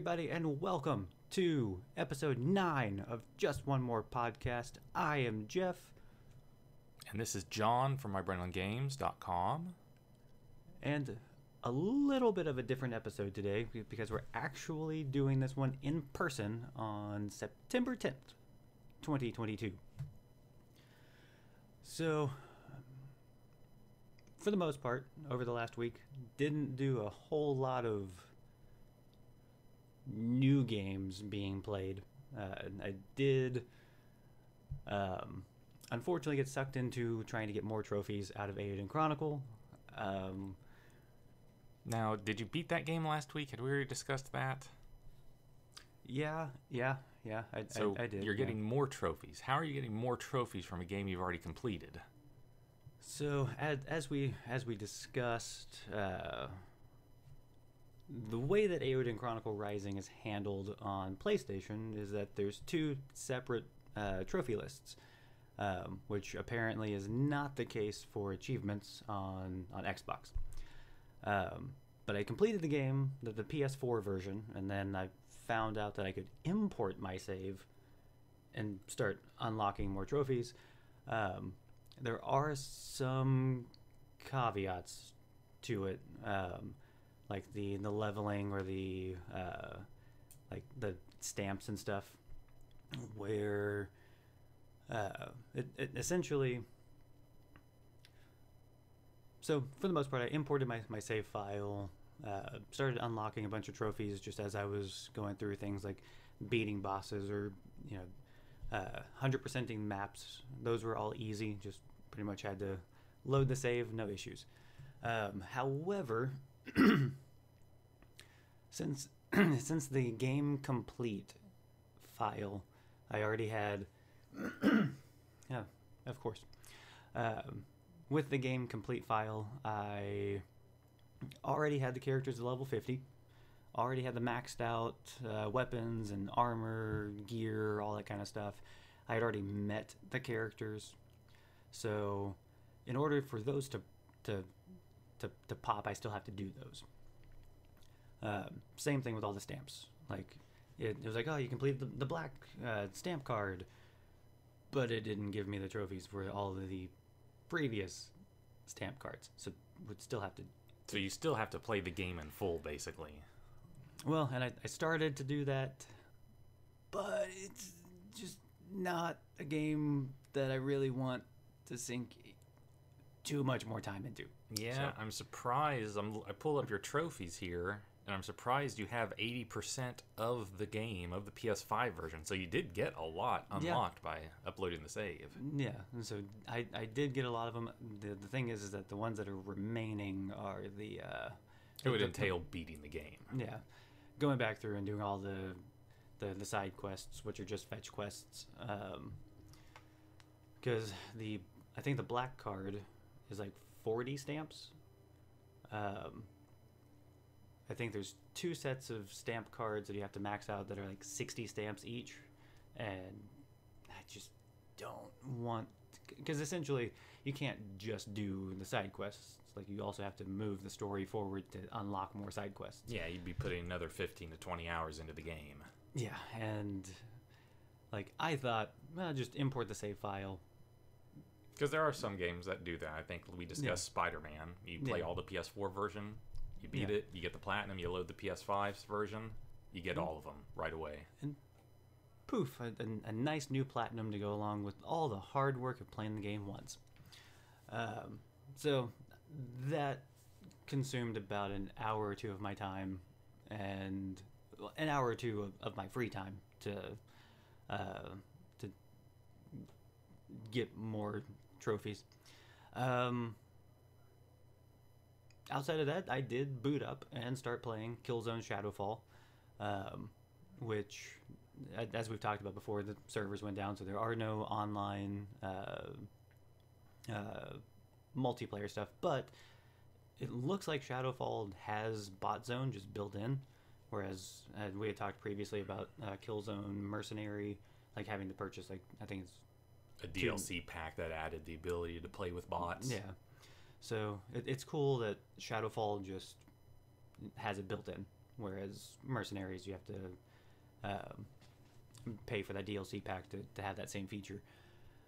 everybody, and welcome to episode 9 of Just One More Podcast. I am Jeff, And this is John from mybrainongames.com. and a little bit of a different episode today because we're actually doing this one in person on September 10th, 2022. So, for the most part, over the last week, didn't do a whole lot of new games being played. Uh, I did, um, unfortunately, get sucked into trying to get more trophies out of Eiyuden Chronicle. Um, Now, did you beat that game last week? Had we already discussed that? yeah, yeah, yeah. I, So I, I did. you're yeah. getting more trophies. How are you getting more trophies from a game you've already completed? So as, as we as we discussed, uh, the way that Eiyuden Chronicle Rising is handled on PlayStation is that there's two separate uh, trophy lists, um, which apparently is not the case for achievements on on Xbox. Um, but I completed the game, the, the PS4 version, and then I found out that I could import my save and start unlocking more trophies. Um, there are some caveats to it, um, like the the leveling or the uh, like the stamps and stuff, where uh, it, it essentially. So for the most part, I imported my, my save file, uh, started unlocking a bunch of trophies just as I was going through things like beating bosses or you know uh, 100%ing maps. Those were all easy. Just pretty much had to load the save, no issues. Um, however, since since the game complete file, I already had. yeah, of course. Um, with the game complete file, I already had the characters at level 50 already had the maxed out uh, weapons and armor, gear, all that kind of stuff. I had already met the characters, so in order for those to to to, to pop, I still have to do those. Um, same thing with all the stamps. Like it, it was like, oh, you completed the, the black uh, stamp card, but it didn't give me the trophies for all of the previous stamp cards. So would still have to So you still have to play the game in full, basically. Well, and I, I started to do that, but it's just not a game that I really want to sink too much more time into. Yeah, So- I'm surprised. I'm, I pull up your trophies here, and I'm surprised you have 80% of the game, of the PS5 version. So you did get a lot Yeah. unlocked by uploading the save. Yeah, and so I, I did get a lot of them. The, the thing is, is that the ones that are remaining are the. Uh, It would the- entail beating the game. Yeah, going back through and doing all the the, the side quests, which are just fetch quests. Because the I think the black card is like forty stamps. Um, I think there's two sets of stamp cards that you have to max out that are like sixty stamps each, and I just don't want because essentially you can't just do the side quests. Like you also have to move the story forward to unlock more side quests. Yeah, you'd be putting another 15 to 20 hours into the game. Yeah, and like I thought, well, just import the save file. Because there are some games that do that. I think we discussed Yeah. Spider Man. You play Yeah. all the PS4 version, you beat Yeah. it, you get the platinum, you load the PS5's version, you get Mhm. all of them right away. And poof, a, a, a nice new platinum to go along with all the hard work of playing the game once. Um, so that consumed about an hour or two of my time, and well, an hour or two of, of my free time to uh, to get more trophies. Um, outside of that, I did boot up and start playing Killzone Shadowfall, um, which, as we've talked about before, the servers went down, so there are no online uh, uh, multiplayer stuff. But it looks like Shadowfall has bot zone just built in, whereas uh, we had talked previously about uh, Killzone Mercenary, like having to purchase like I think it's A DLC pack that added the ability to play with bots. Yeah. So it, it's cool that Shadowfall just has it built in, whereas mercenaries you have to um, pay for that DLC pack to, to have that same feature.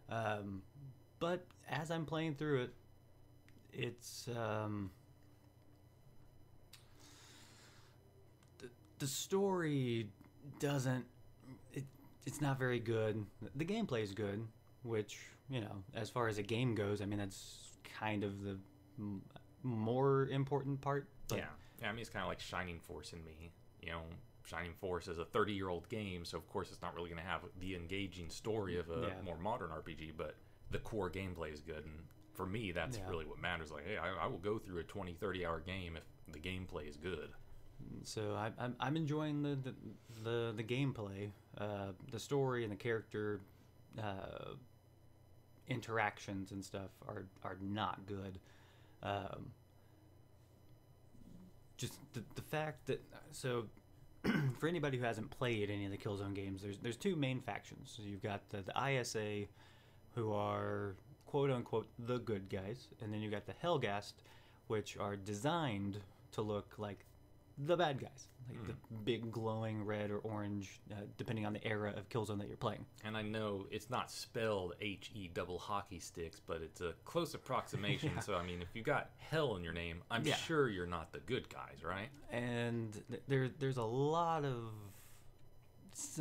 Um, but as I'm playing through it, it's um, the, the story doesn't it, it's not very good. The gameplay is good, which you know, as far as a game goes, I mean that's kind of the m- more important part. Yeah, yeah. I mean, it's kind of like Shining Force in me. You know, Shining Force is a 30 year old game, so of course it's not really going to have the engaging story of a Yeah. more modern RPG, but the core gameplay is good. And for me, that's Yeah. really what matters. Like, hey, I, I will go through a 20, 30 hour game if the gameplay is good. So I, I'm I'm enjoying the the the, the gameplay, uh, the story and the character uh, interactions and stuff are are not good. Um, just the the fact that so for anybody who hasn't played any of the Killzone games, there's there's two main factions. So you've got the, the ISA, who are quote unquote the good guys, and then you've got the Helghast, which are designed to look like the bad guys, like the big glowing red or orange, uh, depending on the era of Killzone that you're playing. And I know it's not spelled H E double hockey sticks, but it's a close approximation. Yeah. So, I mean, if you got hell in your name, I'm Yeah. sure you're not the good guys, right? and th- there there's a lot of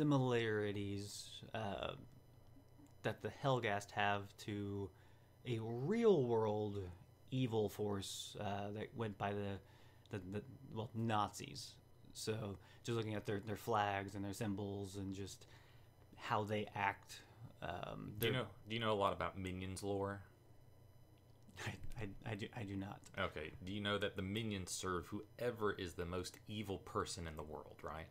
similarities uh, that the Helghast have to a real world evil force uh, that went by the, the, the well Nazis. So just looking at their, their flags and their symbols and just how they act. Um, Do you know? Do you know a lot about Minions lore? I, I, I do I do not. Okay. Do you know that the minions serve whoever is the most evil person in the world, right?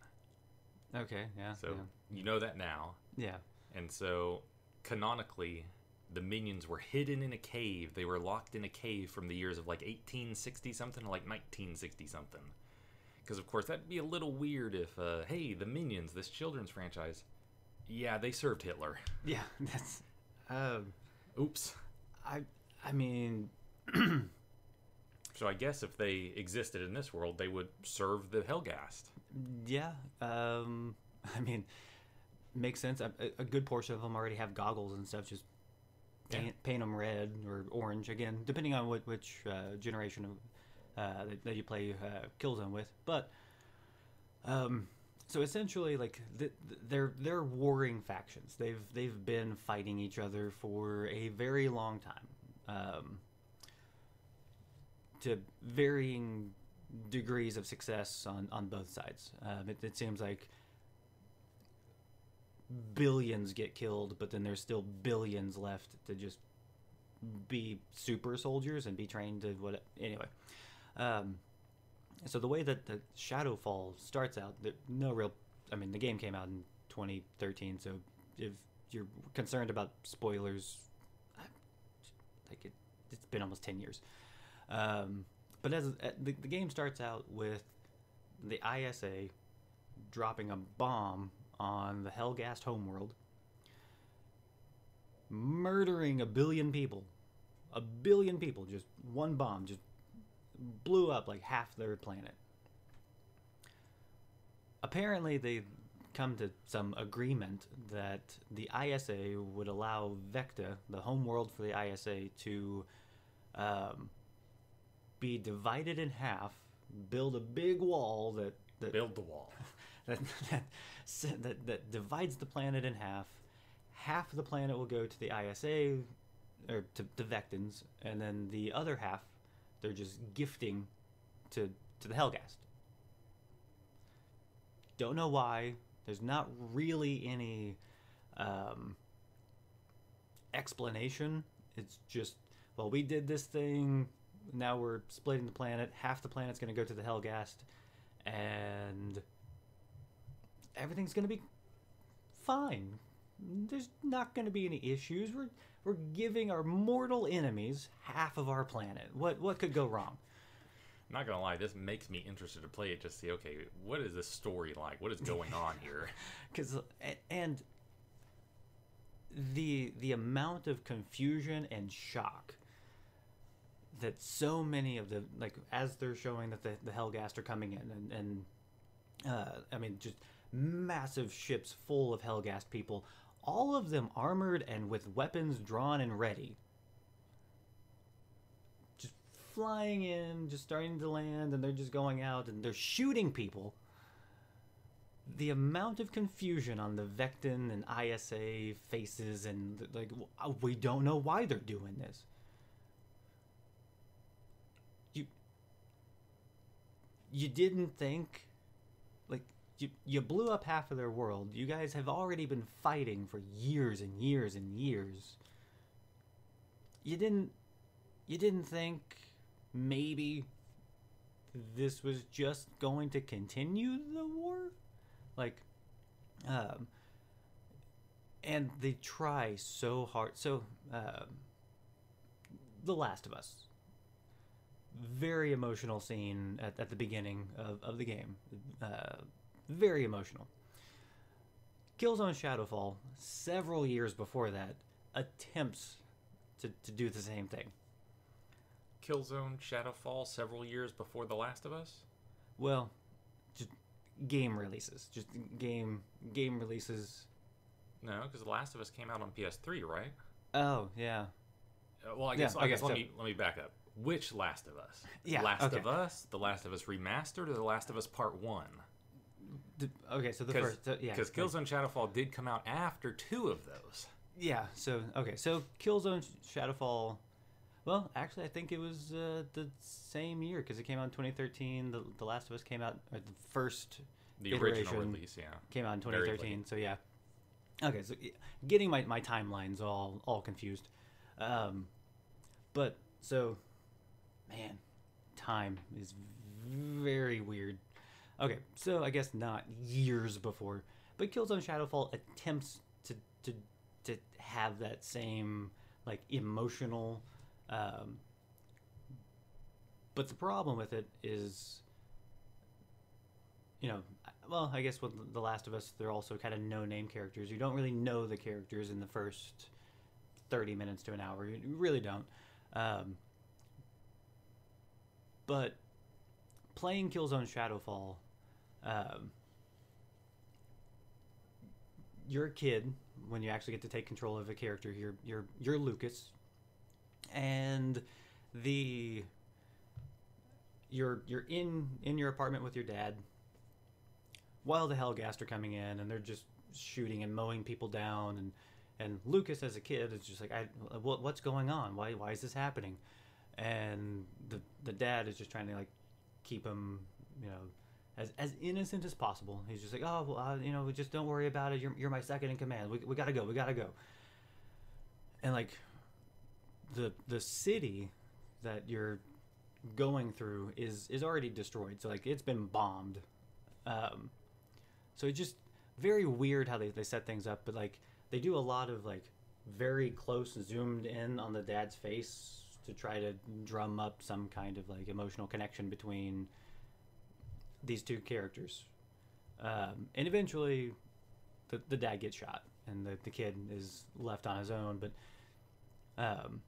Okay, yeah. So you know that now. yeah. yeah. And so canonically, the minions were hidden in a cave. They were locked in a cave from the years of like 1860 something to like 1960 something. Because of course that'd be a little weird if, uh, hey, the minions, this children's franchise, yeah, they served Hitler. Yeah, that's. Um, Oops. I I mean, So I guess if they existed in this world, they would serve the Helghast. yeah. Um, I mean, makes sense. A, a good portion of them already have goggles and stuff. Just paint, Yeah. paint them red or orange again, depending on what which uh, generation of uh, that, that you play uh, Killzone with. But um, so essentially, like th- th- they're they're warring factions. They've they've been fighting each other for a very long time. Um, to varying degrees of success on, on both sides. Um, it, it seems like billions get killed, but then there's still billions left to just be super soldiers and be trained to what. Anyway, um, so the way that the Shadowfall starts out, there, no real. I mean, the game came out in 2013, so if you're concerned about spoilers, I- like it, it's been almost 10 years. Um, but as uh, the, the game starts out with the ISA dropping a bomb on the Helghast homeworld, murdering a billion people. A billion people, just one bomb, just blew up like half their planet. Apparently, they come to some agreement that the ISA would allow Vecta, the homeworld for the ISA, to um, be divided in half, build a big wall that that Build the wall. that, that, that, that divides the planet in half. Half the planet will go to the ISA, or to, to Vectans, and then the other half, they're just gifting to, to the Helghast. Don't know why. There's not really any um, explanation. It's just, well, we did this thing. Now we're splitting the planet. Half the planet's going to go to the Helghast, and everything's going to be fine. There's not going to be any issues. We're we're giving our mortal enemies half of our planet. What what could go wrong? I'm Not gonna lie, this makes me interested to play it. Just to see, okay, what is this story like? What is going on here? Because and the the amount of confusion and shock that so many of the like as they're showing that the the Helghast are coming in and and Uh, I mean, just massive ships full of Helghast people, all of them armored and with weapons drawn and ready. Just flying in, just starting to land, and they're just going out and they're shooting people. The amount of confusion on the Vectan and ISA faces, and like, uh, we don't know why they're doing this. You, you didn't think you, you blew up half of their world. You guys have already been fighting for years and years and years. You didn't you didn't think maybe this was just going to continue the war? Like um and they try so hard so um the last of us. Very emotional scene at, at the beginning of, of the game. Uh, very emotional. Killzone Shadowfall, several years before that, attempts to, to do the same thing. Killzone Shadowfall several years before The Last of Us? Well, just game releases. Just game game releases. No, because The Last of Us came out on PS3, right? Oh, yeah. Uh, well, I guess Yeah, I okay, guess let so- me let me back up. Which Last of Us? Yeah, Last okay. of Us, The Last of Us Remastered, or The Last of Us Part One? The, okay, so the Because first. so- yeah. like- Killzone Shadowfall did come out after two of those. Yeah, so okay, so Killzone Shadowfall. Well, actually, I think it was uh, the same year because it came out in 2013. The, the Last of Us came out, or the first The original release, yeah. came out in 2013. So yeah. Okay, so yeah, getting my, my timelines all all confused, um, but so, man, time is very weird. Okay, so I guess not years before, but Killzone Shadowfall attempts to to to have that same like emotional, um, but the problem with it is you know, well, I guess with The Last of Us, they're also kind of no-name characters. You don't really know the characters in the first thirty minutes to an hour. You really don't. Um, but playing Killzone Shadowfall, um, you're a kid when you actually get to take control of a character. You're you're you're Lucas, and the you're you're in in your apartment with your dad. While the Helghast are coming in and they're just shooting and mowing people down and and Lucas as a kid is just like I what, what's going on? Why why is this happening? And the the dad is just trying to like keep him you know as as innocent as possible. He's just like oh well uh, you know just don't worry about it. You're, you're my second in command. We, we gotta go. We gotta go. And like the the city that you're going through is is already destroyed. So like it's been bombed. Um so it's just very weird how they, they set things up but like they do a lot of like very close zoomed in on the dad's face to try to drum up some kind of like emotional connection between these two characters um, and eventually the, the dad gets shot and the, the kid is left on his own but um,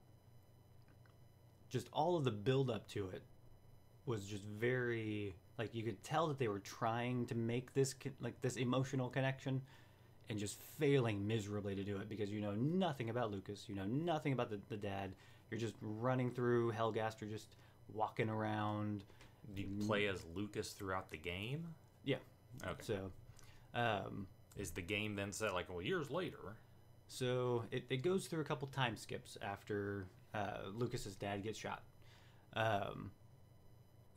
just all of the build up to it was just very like you could tell that they were trying to make this like this emotional connection and just failing miserably to do it because you know nothing about Lucas, you know nothing about the, the dad. You're just running through Hellgaster, just walking around. Do you play as Lucas throughout the game? Yeah. Okay. So, um, Is the game then set like well years later? So it, it goes through a couple time skips after uh, Lucas's dad gets shot. Um,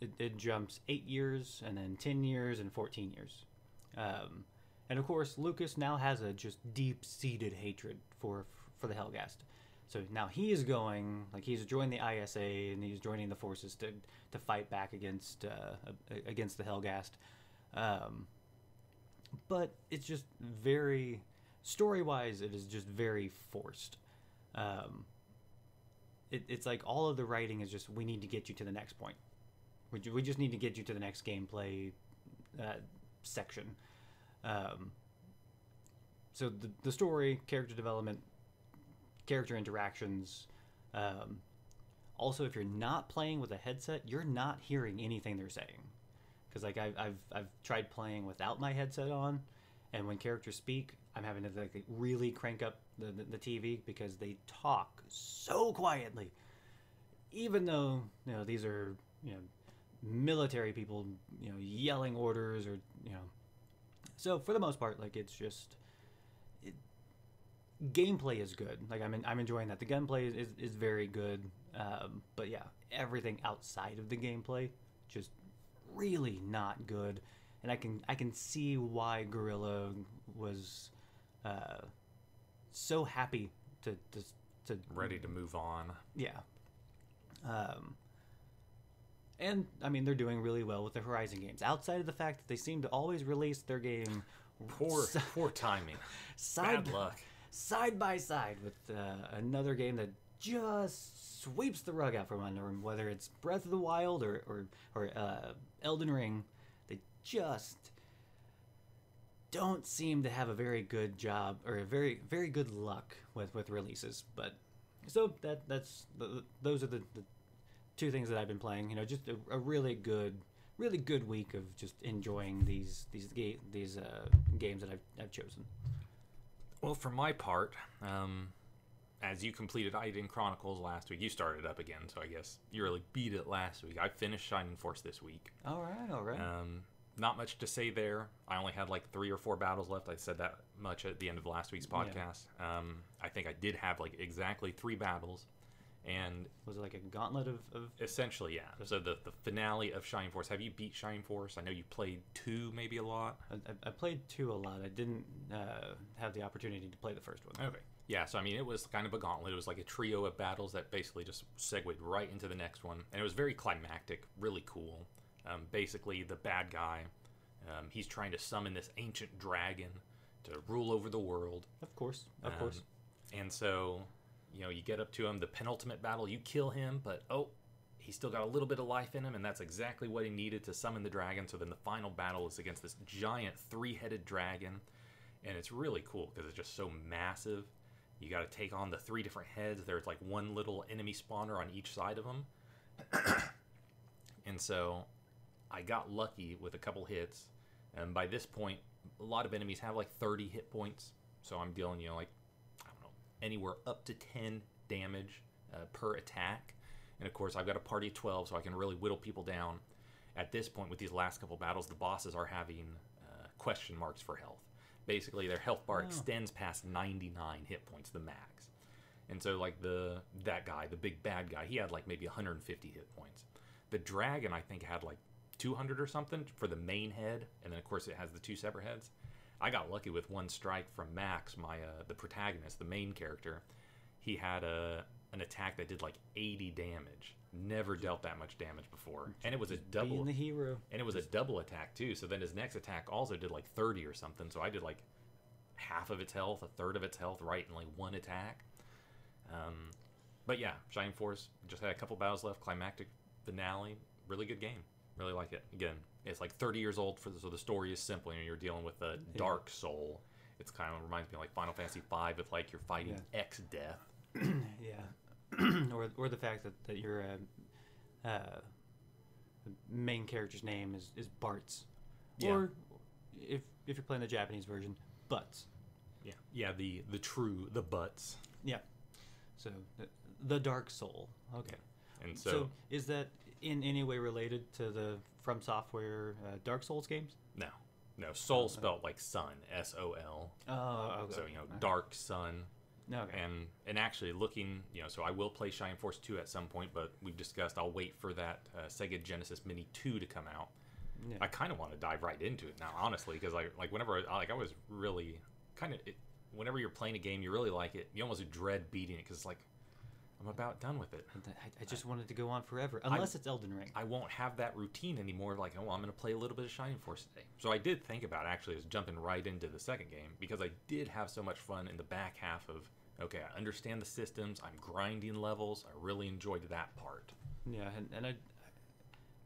it, it jumps eight years and then 10 years and 14 years. Um, and of course, Lucas now has a just deep seated hatred for, for the Helghast. So now he is going, like, he's joined the ISA and he's joining the forces to, to fight back against, uh, against the Helghast. Um, but it's just very story wise it is just very forced. Um, it, it's like all of the writing is just we need to get you to the next point. We, we just need to get you to the next gameplay uh, section. Um, so the, the story character development character interactions um, also if you're not playing with a headset you're not hearing anything they're saying because like I've, I've I've tried playing without my headset on, and when characters speak, I'm having to like really crank up the, the, the TV because they talk so quietly. Even though you know these are you know military people you know yelling orders or you know, so for the most part like it's just. Gameplay is good. Like I'm, in, I'm enjoying that. The gunplay is, is, is very good. Um, but yeah, everything outside of the gameplay just really not good. And I can I can see why Guerrilla was uh, so happy to, to to Ready to move on. yeah. Um, and I mean they're doing really well with the Horizon games. Outside of the fact that they seem to always release their game Poor, si- poor timing. side Bad luck. Side by side with uh, another game that just sweeps the rug out from under them. Whether it's Breath of the Wild or or, or uh, Elden Ring, they just don't seem to have a very good job or a very very good luck with with releases. But so that that's th- those are the, the two things that I've been playing. You know, just a, a really good. Really good week of just enjoying these these these uh, games that I've, I've chosen. Well, for my part, um, as you completed Eiyuden Chronicles last week, you started up again, so I guess you really beat it last week. I finished Shining Force this week. All right, all right. Um, not much to say there. I only had like three or four battles left. I said that much at the end of last week's Yeah. podcast. Um, I think I did have like exactly three battles, and Was it like a gauntlet of, of essentially, yeah. So the the finale of Shining Force. Have you beat Shining Force? I know you played two, maybe a lot. I, I- played two a lot. I didn't uh, have the opportunity to play the first one. Okay. Yeah, so I mean, it was kind of a gauntlet. It was like a trio of battles that basically just segued right into the next one, and it was very climactic, really cool. Um, basically, the bad guy, um, he's trying to summon this ancient dragon to rule over the world. Of course, of Um, course. And so, you know, you get up to him, the penultimate battle, you kill him, but oh, he's still got a little bit of life in him, and that's exactly what he needed to summon the dragon. So then the final battle is against this giant three headed dragon, and it's really cool because it's just so massive. You got to take on the three different heads. There's like one little enemy spawner on each side of them. and so I got lucky with a couple hits. And by this point, a lot of enemies have like 30 hit points. So I'm dealing, you know, like, anywhere up to 10 damage uh, per attack. And of course, I've got a party of 12, so I can really whittle people down. At this point, with these last couple battles, the bosses are having uh, question marks for health. Basically, their health bar Oh. extends past 99 hit points, the max. And so, like the that guy, the big bad guy, he had like maybe 150 hit points. The dragon, I think, had like 200 or something for the main head, and then of course it has the two separate heads. I got lucky with one strike from Max, my uh, the protagonist, the main character. He had a an attack that did like 80 damage. Never dealt that much damage before, and it was a double Being the hero. and it was a double attack too. So then his next attack also did like 30 or something. So I did like half of its health, a third of its health, right in like one attack. Um, but yeah, Shining Force just had a couple battles left. Climactic finale, really good game. Really like it. Again, it's like 30 years old, for the, so the story is simple. You know, you're dealing with a Dark Sol. It's kind of reminds me of like Final Fantasy V, with like you're fighting X death. Yeah. or or the fact that, that your uh, uh, the main character's name is, is Bartz. Yeah. Or if if you're playing the Japanese version, Butts. Yeah, yeah, the the true the butts. Yeah. So the, the Dark Sol. Okay. And So, so, is that in any way related to the From Software uh, Dark Souls games? no, no, soul spelled like sun, S O L. Oh, okay. So you know, dark sun. No, okay. and and actually looking you know so i will play shining force 2 at some point but we've discussed i'll wait for that uh, sega genesis mini 2 to come out Yeah. i kind of want to dive right into it now honestly because i like whenever I, like i was really kind of whenever you're playing a game you really like it you almost dread beating it because it's like i'm about done with it I, I just wanted to go on forever, unless it's Elden Ring. I won't have that routine anymore. Like, oh, I'm going to play a little bit of Shining Force today. So I did think about actually just jumping right into the second game because I did have so much fun in the back half of. Okay, I understand the systems. I'm grinding levels. I really enjoyed that part. Yeah, and, and I,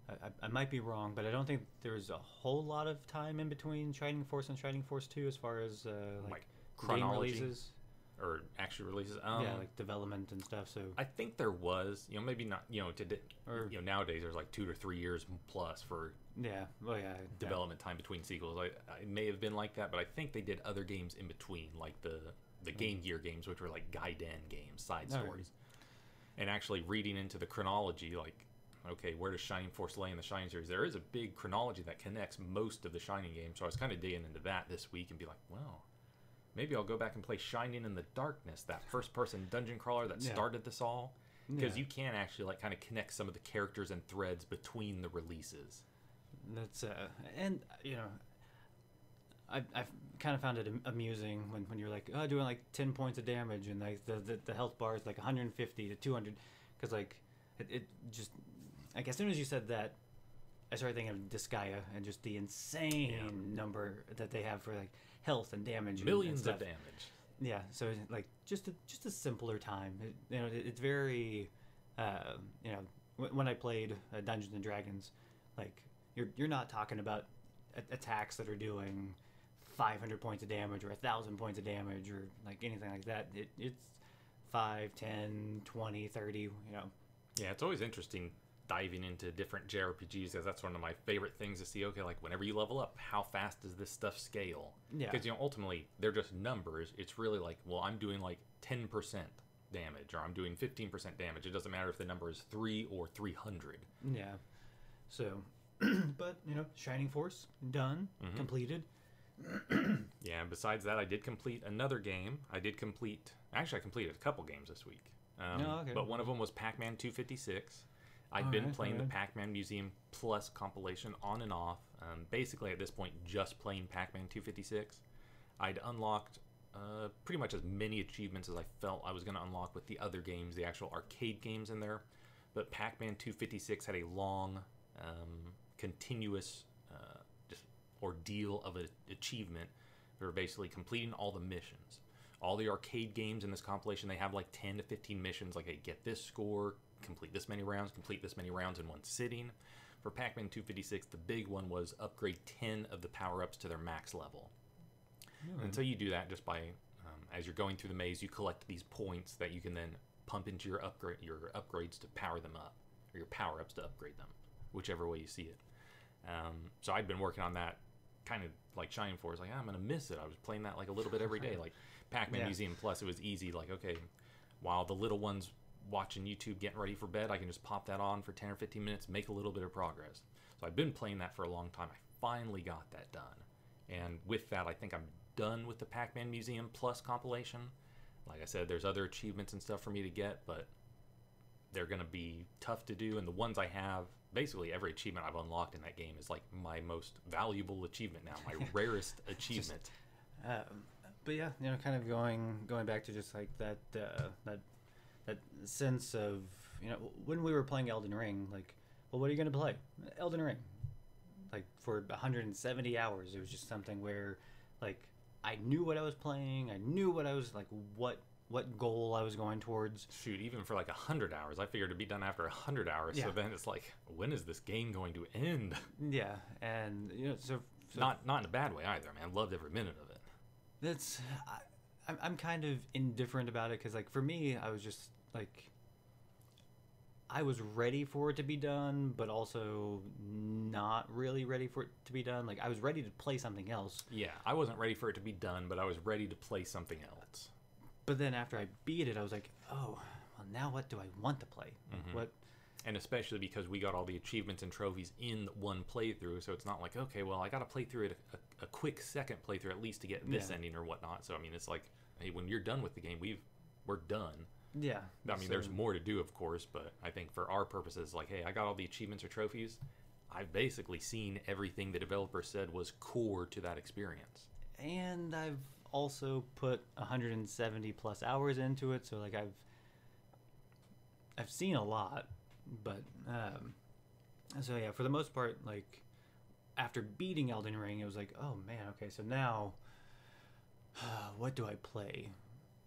I, I- I might be wrong, but I don't think there's a whole lot of time in between Shining Force and Shining Force Two as far as uh, like, Like chronology? releases. Or actually releases. Um, yeah, like development and stuff. So I think there was, you know, maybe not, you know, to di- or you know nowadays there's like two to three years plus for yeah, well yeah, yeah. development time between sequels. I, I may have been like that, but I think they did other games in between, like the the Game Gear games, which were like Gaiden games, side Oh, yeah. stories. And actually reading into the chronology, like, okay, where does Shining Force lay in the Shining series? There is a big chronology that connects most of the Shining games. So I was kind of digging into that this week and be like, well, maybe I'll go back and play Shining in the Darkness, that first person dungeon crawler that Yeah. started this all. Because Yeah. you can actually like kind of connect some of the characters and threads between the releases. That's uh, and you know, I I kind of found it amusing when, when you're like oh doing like ten points of damage and like the the, the health bar is like 150 to 200 because like it, it just like as soon as you said that I started thinking of Disgaea and just the insane number that they have for like health and damage and- and Millions stuff. of damage. Yeah, so like just a, just a simpler time. It, you know, it, it's very, uh, you know, w- when I played uh, Dungeons and Dragons, like you're you're not talking about a- attacks that are doing 500 points of damage or a thousand points of damage or like anything like that. It, it's 5, 10, 20, 30, you know. Yeah, it's always interesting diving into different JRPGs because that's one of my favorite things to see. Okay, like whenever you level up, how fast does this stuff scale? Yeah. Because you know, ultimately they're just numbers. It's really like, well, I'm doing like 10% damage or I'm doing 15% damage. It doesn't matter if the number is three or 300. Yeah. So, but you know, Shining Force done, Mhm. completed. Yeah. Besides that, I did complete another game. I did complete. Actually, I completed a couple games this week. Um, Oh, okay. But one of them was Pac-Man 256. I'd been Alright, playing the. Pac-Man Museum Plus compilation on and off. Um, basically, at this point, just playing Pac-Man 256. I'd unlocked uh, pretty much as many achievements as I felt I was going to unlock with the other games, the actual arcade games in there. But Pac-Man 256 had a long, um, continuous, uh, just ordeal of an achievement for basically completing all the missions. All the arcade games in this compilation, they have like 10 to 15 missions, like, hey, get this score, complete this many rounds, complete this many rounds in one sitting. For Pac Man 256, the big one was upgrade 10 of the power ups to their max level. And so you do that just by, um, as you're going through the maze, you collect these points that you can then pump into your upgrade your upgrades to power them up, or your power ups to upgrade them, whichever way you see it. Um, so I'd been working on that, kind of like Shining Force. Like "Ah, I'm gonna miss it. I was playing that like a little bit every day. Like Pac-Man Yeah. Museum Plus, it was easy. Like okay, while the little ones watching YouTube getting ready for bed, I can just pop that on for 10 or 15 minutes, make a little bit of progress. So I've been playing that for a long time. I finally got that done. And with that, I think I'm done with the Pac Man Museum Plus compilation. Like I said, there's other achievements and stuff for me to get, but they're going to be tough to do. And the ones I have, basically every achievement I've unlocked in that game is like my most valuable achievement now, my rarest achievement. Um, but yeah, you know, kind of going going back to just like that uh, that that sense of you know when we were playing Elden Ring, like, well, what are you gonna play? Elden Ring. Like for 170 hours, it was just something where, like, I knew what I was playing. I knew what I was like, what what goal I was going towards. Shoot, even for like a hundred hours, I figured it'd be done after a hundred hours. Yeah. So then it's like, when is this game going to end? Yeah, and you know, so, so Not not in a bad way either, man. Loved every minute of it. That's I, I'm I'm kind of indifferent about it because like for me I was just like I was ready for it to be done, but also not really ready for it to be done. Like I was ready to play something else, Yeah, I wasn't ready for it to be done, but I was ready to play something else. but then after I beat it, I was like, oh, well now what do I want to play? Mhm. What? And especially because we got all the achievements and trophies in one playthrough, so it's not like okay, well, I got to play through it a, a, a quick second playthrough at least to get this Yeah. ending or whatnot. So I mean, it's like, hey, when you're done with the game, we've we're done. Yeah. I mean, there's more to do, of course, but I think for our purposes, like, hey, I got all the achievements or trophies. I've basically seen everything the developer said was core to that experience. and I've also put 170 plus hours into it, so like I've I've seen a lot, but um, so yeah, for the most part, like after beating Elden Ring, it was like, oh man, okay, so now what do I play?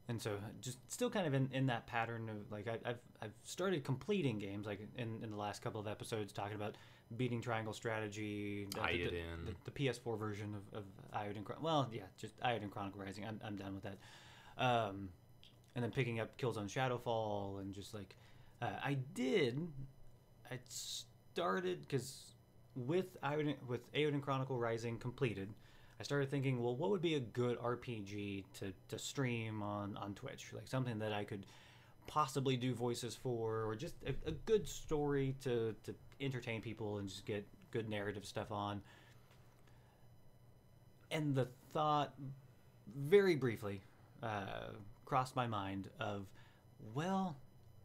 And so just still kind of in, in that pattern of like I, I've I've started completing games like in, in the last couple of episodes talking about beating Triangle Strategy, the, the, Eiyuden. the, the PS4 version of, of Eiyuden. Well, yeah, just Eiyuden Chronicle Rising. I'm, I'm done with that. Um, and then picking up Killzone Shadowfall and just like uh, I did. I started because with Eiyuden, with Eiyuden Chronicle Rising completed, I started thinking, well, what would be a good RPG to, to stream on, on Twitch? Like something that I could possibly do voices for, or just a, a good story to, to entertain people and just get good narrative stuff on. And the thought, very briefly, uh, crossed my mind of, well,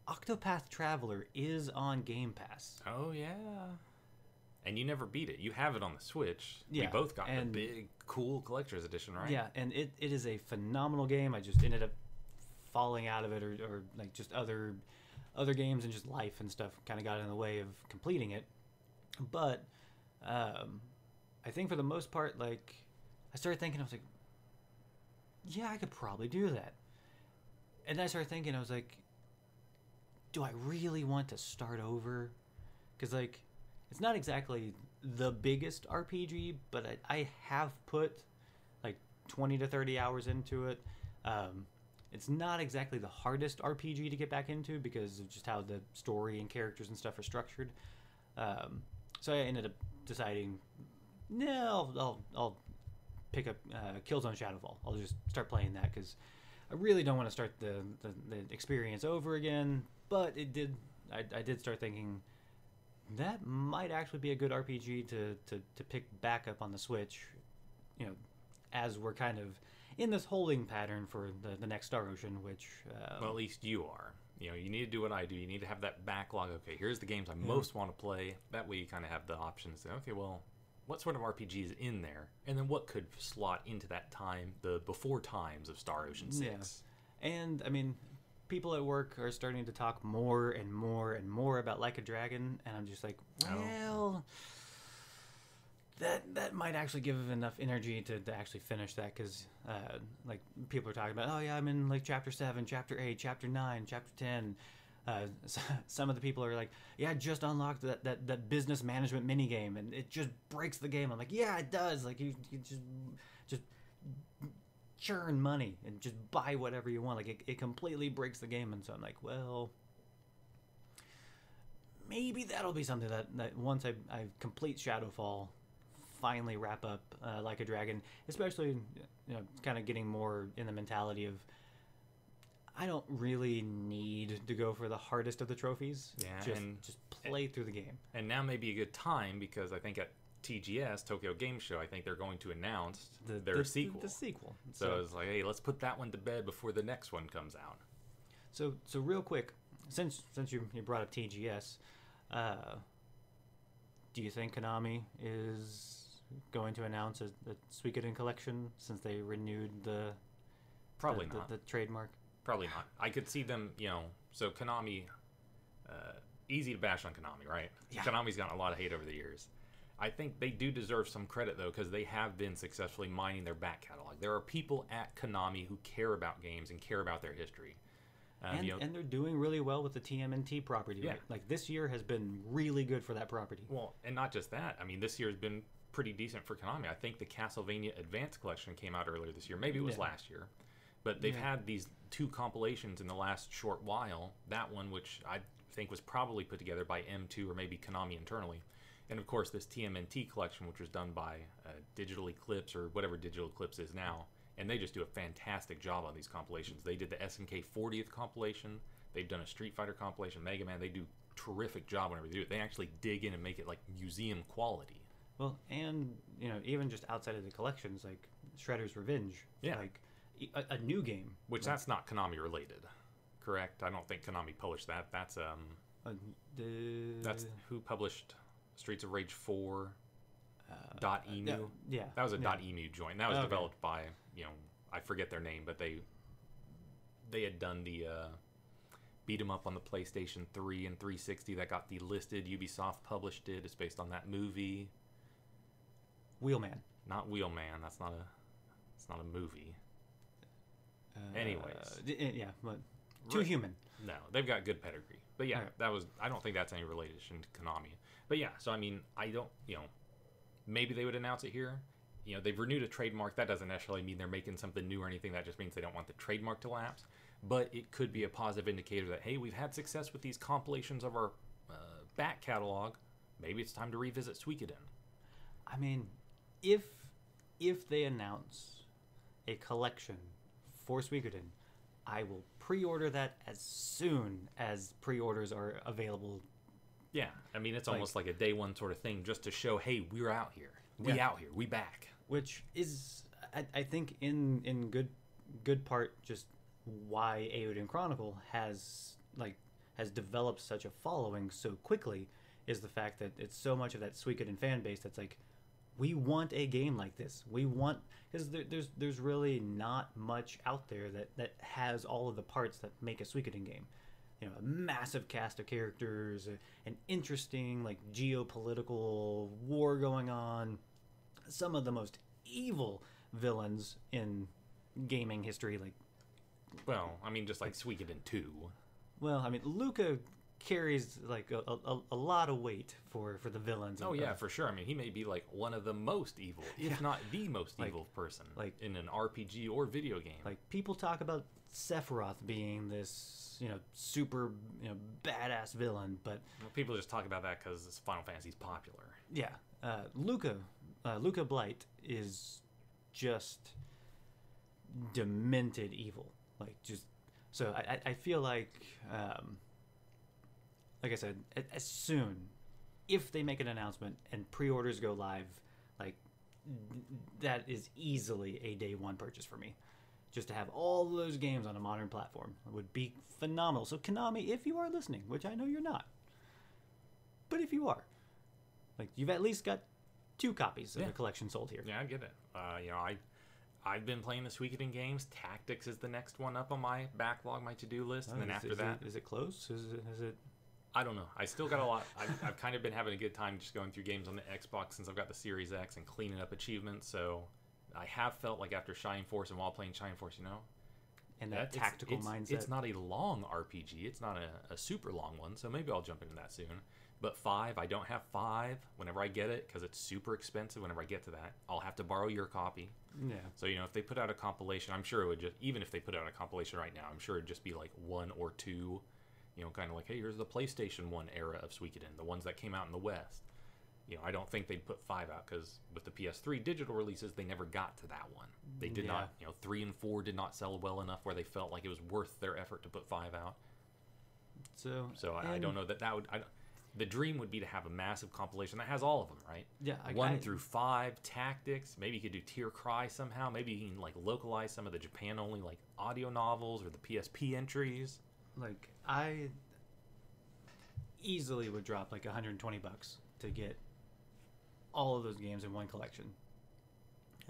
Octopath Traveler is on Game Pass. Oh yeah. And you never beat it. You have it on the Switch. Yeah, we both got and- the big, cool collector's edition, right? Yeah, and it, it is a phenomenal game. I just ended up falling out of it, or, or like just other other games and just life and stuff kind of got in the way of completing it. But um, I think for the most part, like I started thinking, I was like, yeah, I could probably do that. And then I started thinking, I was like, do I really want to start over? Because like, it's not exactly the biggest RPG, but I, I have put like 20 to 30 hours into it. Um, it's not exactly the hardest RPG to get back into because of just how the story and characters and stuff are structured. Um, so I ended up deciding, no, I'll, I'll, I'll pick up uh, Killzone Shadowfall. I'll just start playing that because I really don't want to start the, the, the experience over again. But it did, I, I did start thinking that might actually be a good RPG to, to, to pick back up on the Switch, you know, as we're kind of in this holding pattern for the, the next Star Ocean, which. Uh, Well, at least you are. You know, you need to do what I do. You need to have that backlog. Okay, here's the games I most want to play. That way, you kind of have the options. okay, well, what sort of RPG is in there, and then what could slot into that time, the before times of Star Ocean Yeah. Six. And I mean, people at work are starting to talk more and more and more about Like a Dragon, and I'm just like, Oh. well, that that might actually give enough energy to, to actually finish that because, uh, like, people are talking about, oh yeah, I'm in like chapter seven, chapter eight, chapter nine, chapter ten. Uh, some of the people are like, yeah, I just unlocked that, that, that business management mini game, and it just breaks the game. I'm like, yeah, it does. Like you, you just just churn money and just buy whatever you want. Like it, it completely breaks the game. And so I'm like, well, maybe that'll be something that, that once I, I complete Shadowfall, finally wrap up uh, like a dragon, especially you know, kind of getting more in the mentality of. I don't really need to go for the hardest of the trophies. Yeah, just and- just play through the game. And now may be a good time because I think at TGS Tokyo Game Show, I think they're going to announce The, their the, sequel. The, sequel. so it's like, hey, let's put that one to bed before the next one comes out. So so real quick, since since you you brought up TGS, uh, do you think Konami is going to announce a, a Suikoden collection since they renewed the Probably the, not. the, the trademark? Probably not. I could see them, you know. So Konami, uh, easy to bash on Konami, right? Yeah. Konami's gotten a lot of hate over the years. I think they do deserve some credit though, because they have been successfully mining their back catalog. There are people at Konami who care about games and care about their history. Um, and, you know, and they're doing really well with the TMNT property. Yeah. Right? Like this year has been really good for that property. Well, and not just that. I mean, this year has been pretty decent for Konami. I think the Castlevania Advance Collection came out earlier this year. Maybe it was Yeah. last year. But they've Yeah. had these two compilations in the last short while. That one, which I think was probably put together by M2 or maybe Konami internally. And of course, this TMNT collection, which was done by uh, Digital Eclipse or whatever Digital Eclipse is now. And they just do a fantastic job on these compilations. They did the SNK 40th compilation. They've done a Street Fighter compilation, Mega Man. They do terrific job whenever they do it. They actually dig in and make it like museum quality. Well, and you know, even just outside of the collections, like Shredder's Revenge, Yeah. like a, a new game, Which that's not Konami related, correct? I don't think Konami published that. That's um, uh, the, that's who published Streets of Rage Four. uh, Dot uh, Emu. Yeah, That was a yeah. Dotemu joint. That was Okay. developed by you know I forget their name, but they they had done the uh, beat 'em up on the PlayStation Three and 360. That got delisted. Ubisoft published it. It's based on that movie. Wheelman. Not Wheelman. That's not a. It's not a movie. Uh, Anyways. uh, yeah, but too Right. human. No, they've got good pedigree. But yeah, Alright. that was. I don't think that's any relation to Konami. But yeah, so I mean, I don't. You know, maybe they would announce it here. You know, they've renewed a trademark. That doesn't necessarily mean they're making something new or anything. That just means they don't want the trademark to lapse. but it could be a positive indicator that hey, we've had success with these compilations of our uh, back catalog. Maybe it's time to revisit Suikoden. I mean, if if they announce a collection for Suikoden, I will pre-order that as soon as pre-orders are available. Yeah, I mean it's Like- almost like a day one sort of thing, just to show hey, we're out here, we Yeah. out here, we back. which is I, I think in in good good part just why Eiyuden Chronicle has like has developed such a following so quickly is the fact that it's so much of that Suikoden fan base that's like we want a game like this. We want because there, there's there's really not much out there that that has all of the parts that make a Suikoden game. You know, a massive cast of characters, an interesting like geopolitical war going on, some of the most evil villains in gaming history. Like, Well, I mean just like Suikoden two. well, I mean, Luca carries like a, a, a lot of weight for for the villains. Oh yeah, for sure. I mean, he may be like one of the most evil, if Yeah. not the most Like- evil person, like- in an RPG or video game. like people talk about Sephiroth being this you know super you know badass villain, but Well, people just talk about that because Final Fantasy's popular. yeah, uh, Luca, uh, Luca Blight is just demented evil. Like just so I, I- I feel like um, like I said, as soon if they make an announcement and pre-orders go live, like that is easily a day one purchase for me. Just to have all those games on a modern platform would be phenomenal. So Konami, if you are listening, which I know you're not, but if you are, like you've at least got two copies of Yeah. the collection sold here. Yeah, I get it. Uh, you know, I I've been playing the Suikoden games. Tactics is the next one up on my backlog, my to-do list, and then Oh, is- after is that, it, is it close? Is it, is it I don't know. I still got a lot. I've, I've kind of been having a good time just going through games on the Xbox since I've got the Series X and cleaning up achievements. So I have felt like after Shining Force and while playing Shining Force, you know, and that it's- tactical it's, mindset? It's not a long RPG. It's not a, a super long one. So maybe I'll jump into that soon. But five, I don't have five. Whenever I get it, because it's super expensive. Whenever I get to that, I'll have to borrow your copy. yeah. So you know, if they put out a compilation, I'm sure it would just. Even if they put out a compilation right now, I'm sure it'd just be like one or two. You know, kind of like, hey, here's the PlayStation One era of Suikoden, the ones that came out in the West. You know, I don't think they'd put five out because with the PS3 digital releases, they never got to that one. They did mm, Yeah. not. You know, three and four did not sell well enough where they felt like it was worth their effort to put five out. So So I, I don't know that that would. I, the dream would be to have a massive compilation that has all of them, right? Yeah, I- one I- through five tactics. Maybe you could do Tierkreis somehow. Maybe you can like localize some of the Japan only like audio novels or the PSP entries. like I easily would drop like 120 bucks to get all of those games in one collection.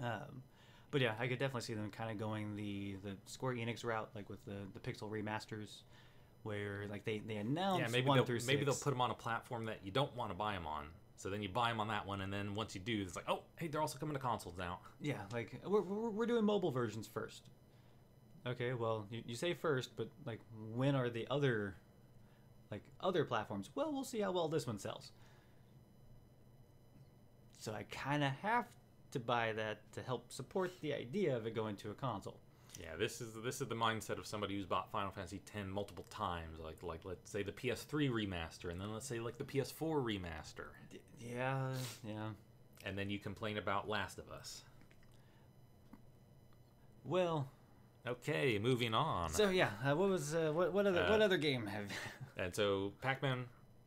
Um, but yeah, I could definitely see them kind of going the the Square Enix route, like with the the pixel remasters, where like they they announce yeah, maybe one they'll maybe they'll put them on a platform that you don't want to buy them on. So then you buy them on that one, and then once you do, it's like, oh, hey, they're also coming to consoles now. Yeah, like we're, we're, we're doing mobile versions first. Okay, well, you, you say first, but like when are the other like other platforms? Well, we'll see how well this one sells. So I kind of have to buy that to help support the idea of it going to a console. Yeah, this is this is the mindset of somebody who's bought Final Fantasy X multiple times. Like like let's say the PS3 remaster, and then let's say like the PS4 remaster, D- Yeah, yeah. and then you complain about Last of Us. Well, Okay, moving on. so yeah, uh, what was uh, what what other what Uh, other game have? And so Pac-Man,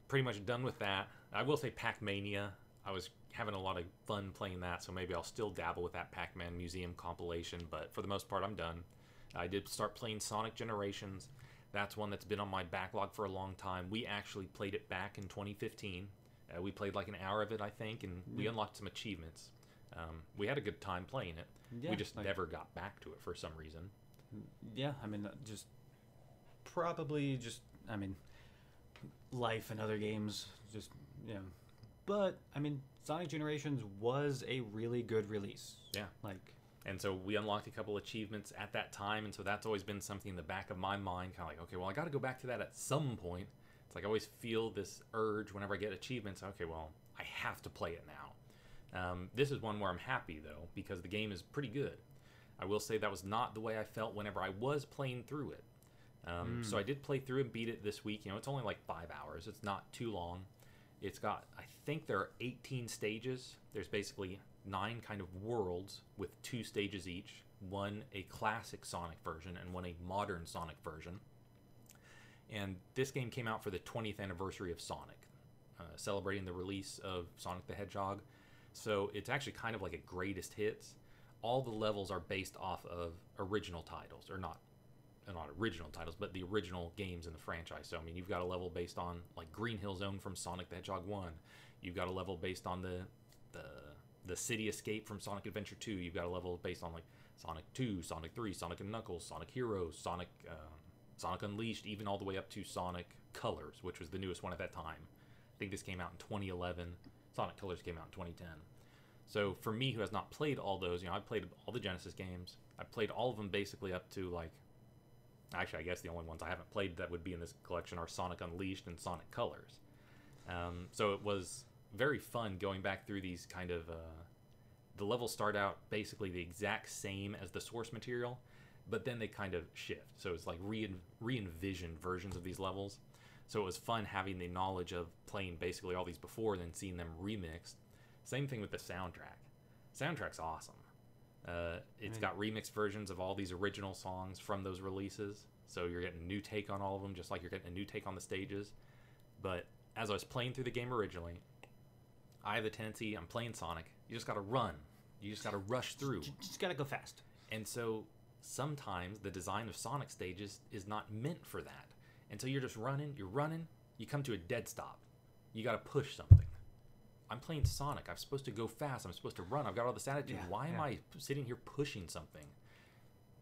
pretty much done with that. I will say Pac-Mania. I was having a lot of fun playing that, so maybe I'll still dabble with that Pac-Man Museum compilation. But for the most part, I'm done. I did start playing Sonic Generations. That's one that's been on my backlog for a long time. We actually played it back in 2015. Uh, we played like an hour of it, I think, and we unlocked some achievements. Um, we had a good time playing it. Yeah, we just like- never got back to it for some reason. Yeah, I mean, uh, just probably just, I mean, life and other games, just, you know. But, I mean, Sonic Generations was a really good release. Yeah. Like, And so we unlocked a couple achievements at that time, and so that's always been something in the back of my mind, kind of like, okay, well, I got to go back to that at some point. It's like I always feel this urge whenever I get achievements. Okay, well, I have to play it now. Um, this is one where I'm happy though because the game is pretty good. I will say that was not the way I felt whenever I was playing through it. Um, So I did play through and beat it this week. You know, it's only like five hours. It's not too long. It's got, I think there are 18 stages. There's basically nine kind of worlds with two stages each. One a classic Sonic version and one a modern Sonic version. And this game came out for the 20th anniversary of Sonic, uh, celebrating the release of Sonic the Hedgehog. So it's actually kind of like a greatest hits. All the levels are based off of original titles, or not, uh, not original titles, but the original games in the franchise. So I mean, you've got a level based on like Green Hill Zone from Sonic the Hedgehog One. You've got a level based on the the the City Escape from Sonic Adventure Two. You've got a level based on like Sonic Two, Sonic Three, Sonic and Knuckles, Sonic Heroes, Sonic. Um, Sonic Unleashed, even all the way up to Sonic Colors, which was the newest one at that time. I think this came out in 2011. Sonic Colors came out in 2010. So for me, who has not played all those, you know, I played all the Genesis games. I played all of them basically up to like. Actually, I guess the only ones I haven't played that would be in this collection are Sonic Unleashed and Sonic Colors. Um, so it was very fun going back through these kind of. Uh, the levels start out basically the exact same as the source material, but then they kind of shift. So it's like re envisioned versions of these levels. So it was fun having the knowledge of playing basically all these before, and then seeing them remixed. Same thing with the soundtrack. Soundtrack's awesome. Uh, it's mean- got remixed versions of all these original songs from those releases. So you're getting a new take on all of them, just like you're getting a new take on the stages. But as I was playing through the game originally, I have the tendency, I'm playing Sonic, you just gotta run. You just gotta rush through. J- Just gotta go fast. And so sometimes the design of Sonic stages is not meant for that. And so you're just running, you're running, you come to a dead stop. You got to push something. I'm playing Sonic. I'm supposed to go fast. I'm supposed to run. I've got all this attitude. Yeah, Why am yeah. I sitting here pushing something?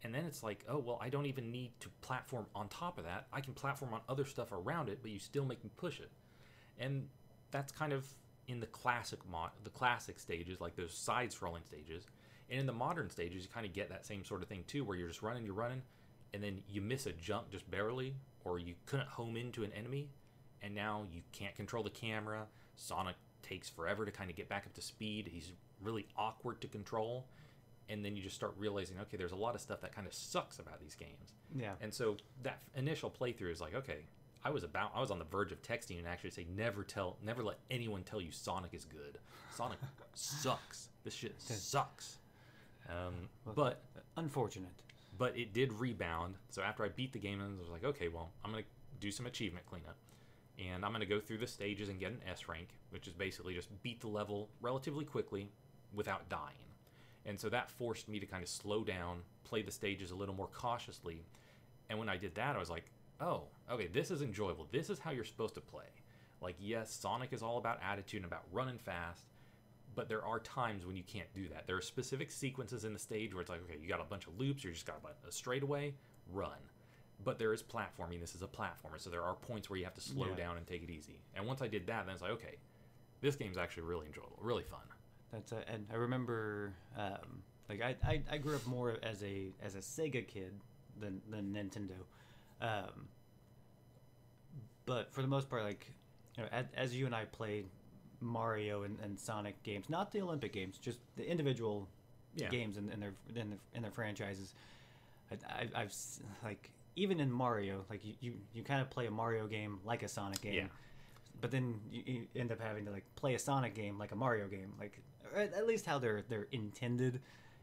And then it's like, oh, well, I don't even need to platform on top of that. I can platform on other stuff around it, but you still make me push it. And that's kind of in the classic mod, the classic stages, like those side-scrolling stages. And in the modern stages, you kind of get that same sort of thing too, where you're just running, you're running, and then you miss a jump just barely, or you couldn't home into an enemy, and now you can't control the camera. Sonic takes forever to kind of get back up to speed. He's really awkward to control, and then you just start realizing, okay, there's a lot of stuff that kind of sucks about these games. Yeah. And so that initial playthrough is like, okay, I was about, I was on the verge of texting and actually say, never tell, never let anyone tell you Sonic is good. Sonic sucks. This shit sucks. Um, but Unfortunate. but it did rebound. So after I beat the game, and I was like, okay, well, I'm gonna do some achievement cleanup, and I'm gonna go through the stages and get an S rank, which is basically just beat the level relatively quickly without dying. And so that forced me to kind of slow down, play the stages a little more cautiously. And when I did that, I was like, oh, okay, this is enjoyable. This is how you're supposed to play. Like, yes, Sonic is all about attitude and about running fast, but there are times when you can't do that. There are specific sequences in the stage where it's like, okay, you got a bunch of loops, you just got a a uh, straightaway, run. But there is platforming. This is a platformer, so there are points where you have to slow Yeah. down and take it easy. And once I did that, then it's like, okay, this game's actually really enjoyable, really fun. That's a, and I remember, um, like I, I, I grew up more as a as a Sega kid than than Nintendo, um, but for the most part, like you know, as, as you and I played Mario and, and Sonic games, not the Olympic games, just the individual Yeah. games in, in their in their, in their franchises. I, I, I've like even in Mario, like you, you, you kind of play a Mario game like a Sonic game Yeah. but then you, you end up having to like play a Sonic game like a Mario game, like at least how they're they're intended.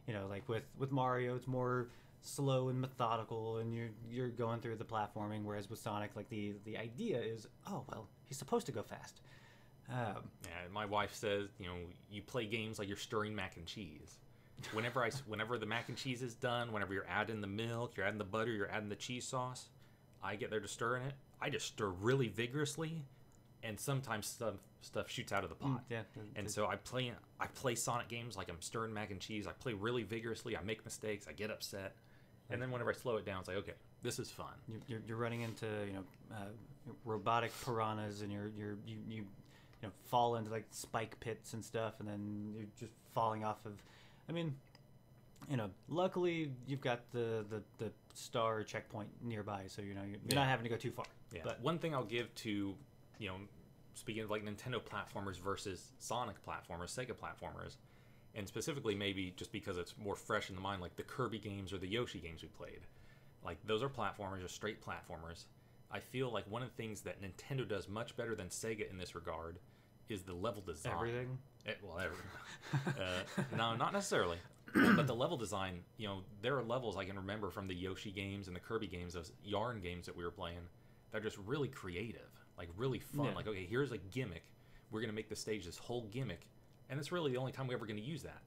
You know, like with with Mario, it's more slow and methodical, and you're you're going through the platforming. Whereas with Sonic, like the the idea is, oh well, he's supposed to go fast. Um, Yeah, my wife says, you know, you play games like you're stirring mac and cheese. Whenever I, whenever the mac and cheese is done, whenever you're adding the milk, you're adding the butter, you're adding the cheese sauce, I get there to stir in it. I just stir really vigorously, and sometimes stuff stuff shoots out of the pot. yeah, And so I play I play Sonic games like I'm stirring mac and cheese. I play really vigorously. I make mistakes. I get upset, and then whenever I slow it down, it's like, okay, this is fun. you- you're, you're running into you know uh, robotic piranhas, and you're you're you, you you know fall into like spike pits and stuff, and then you're just falling off of. I mean, you know, luckily you've got the the, the star checkpoint nearby, so you know you're, Yeah. not having to go too far. Yeah. But one thing I'll give to, you know, speaking of like Nintendo platformers versus Sonic platformers, Sega platformers, and specifically maybe just because it's more fresh in the mind, like the Kirby games or the Yoshi games we played. Like those are platformers, just straight platformers. I feel like one of the things that Nintendo does much better than Sega in this regard is the level design. Everything. Eh, well, uh, no, not necessarily. but the level design, you know, there are levels I can remember from the Yoshi games and the Kirby games, those Yarn games that we were playing. They're just really creative, like really fun. Yeah. Like, okay, here's a gimmick. We're gonna make the stage this whole gimmick, and it's really the only time we're ever gonna use that.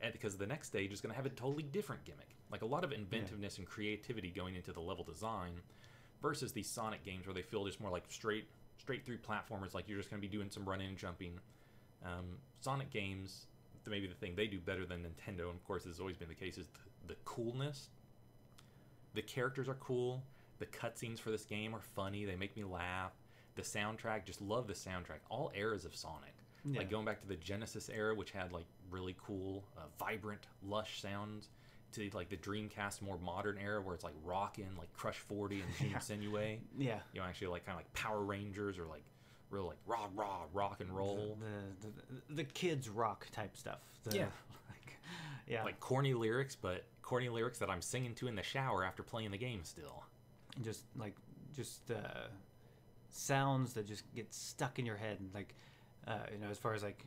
And because the next stage is gonna have a totally different gimmick. Like a lot of inventiveness and creativity going into the level design, versus these Sonic games where they feel just more like straight, straight through platformers. Like you're just gonna be doing some running and jumping. Um, Sonic games, maybe the thing they do better than Nintendo, and of course, has always been the case, is the, the coolness. The characters are cool. The cutscenes for this game are funny. They make me laugh. The soundtrack, just love the soundtrack. All eras of Sonic. Yeah. Like going back to the Genesis era, which had like really cool, uh, vibrant, lush sounds, to like the Dreamcast more modern era where it's like rockin', like Crush 40 and Jun Yeah. Senoue. Yeah. You know, actually like kind of like Power Rangers or like real like rah rah rock and roll. The, the, the kids rock type stuff. The, Yeah. Like, yeah. like corny lyrics, but corny lyrics that I'm singing to in the shower after playing the game still. just like just uh, sounds that just get stuck in your head and like uh, you know as far as like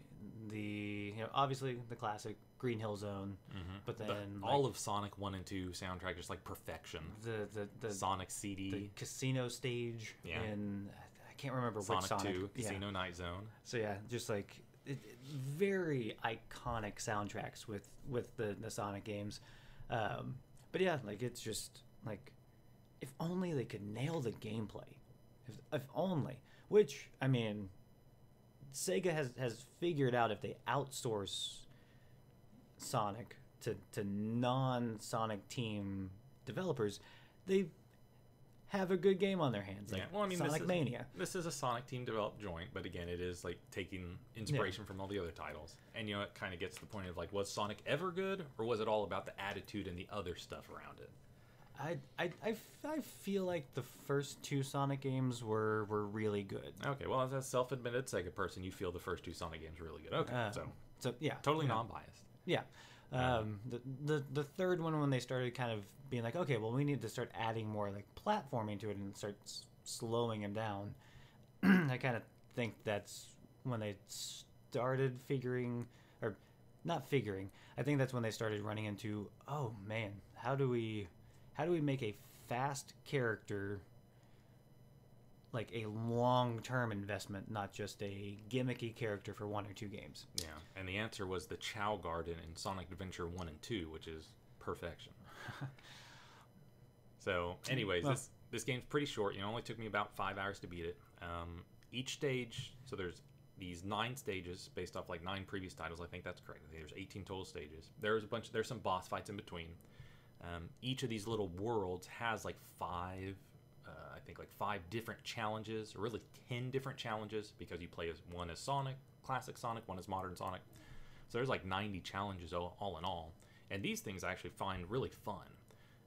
the you know obviously the classic green hill zone but then The- like, all of Sonic 1 and 2 soundtrack just like perfection. the the the, Sonic CD, the casino stage Yeah. in I can't remember Sonic, which Sonic 2, yeah. Casino Night Zone. So yeah, just like it- very iconic soundtracks with with the the Sonic games. Um, but yeah, like it's just like if only they could nail the gameplay. If, if only. Which I mean, Sega has has figured out if they outsource Sonic to to non Sonic team developers, they have a good game on their hands. Like yeah, well, I mean, this is, Mania. This is a Sonic team developed joint, but again, it is like taking inspiration from all the other titles. And you know, it kind of gets to the point of like, was Sonic ever good, or was it all about the attitude and the other stuff around it? I I I feel like the first two Sonic games were, were really good. Okay, well, as a self-admitted Sega person, you feel the first two Sonic games were really good. Okay, Uh, so So yeah, totally yeah. non-biased. Yeah. Um, the, the the third one when they started kind of being like, okay, well, we need to start adding more like platforming to it and start s- slowing him down. I kind of think that's when they started figuring, or not figuring. I think that's when they started running into, oh man, how do we, how do we make a fast character like a long-term investment, not just a gimmicky character for one or two games? Yeah, and the answer was the Chao Garden in Sonic Adventure 1 and 2, which is perfection. so, anyways, Well- this this game's pretty short. You know, it only took me about five hours to beat it. Um, each stage, so there's these nine stages based off like nine previous titles. I think that's correct. I think there's 18 total stages. There's a bunch. There's some boss fights in between. Um, each of these little worlds has like five, uh, I think like five different challenges, or really ten different challenges because you play as one as Sonic, classic Sonic, one as modern Sonic. So there's like 90 challenges all, all in all, and these things I actually find really fun.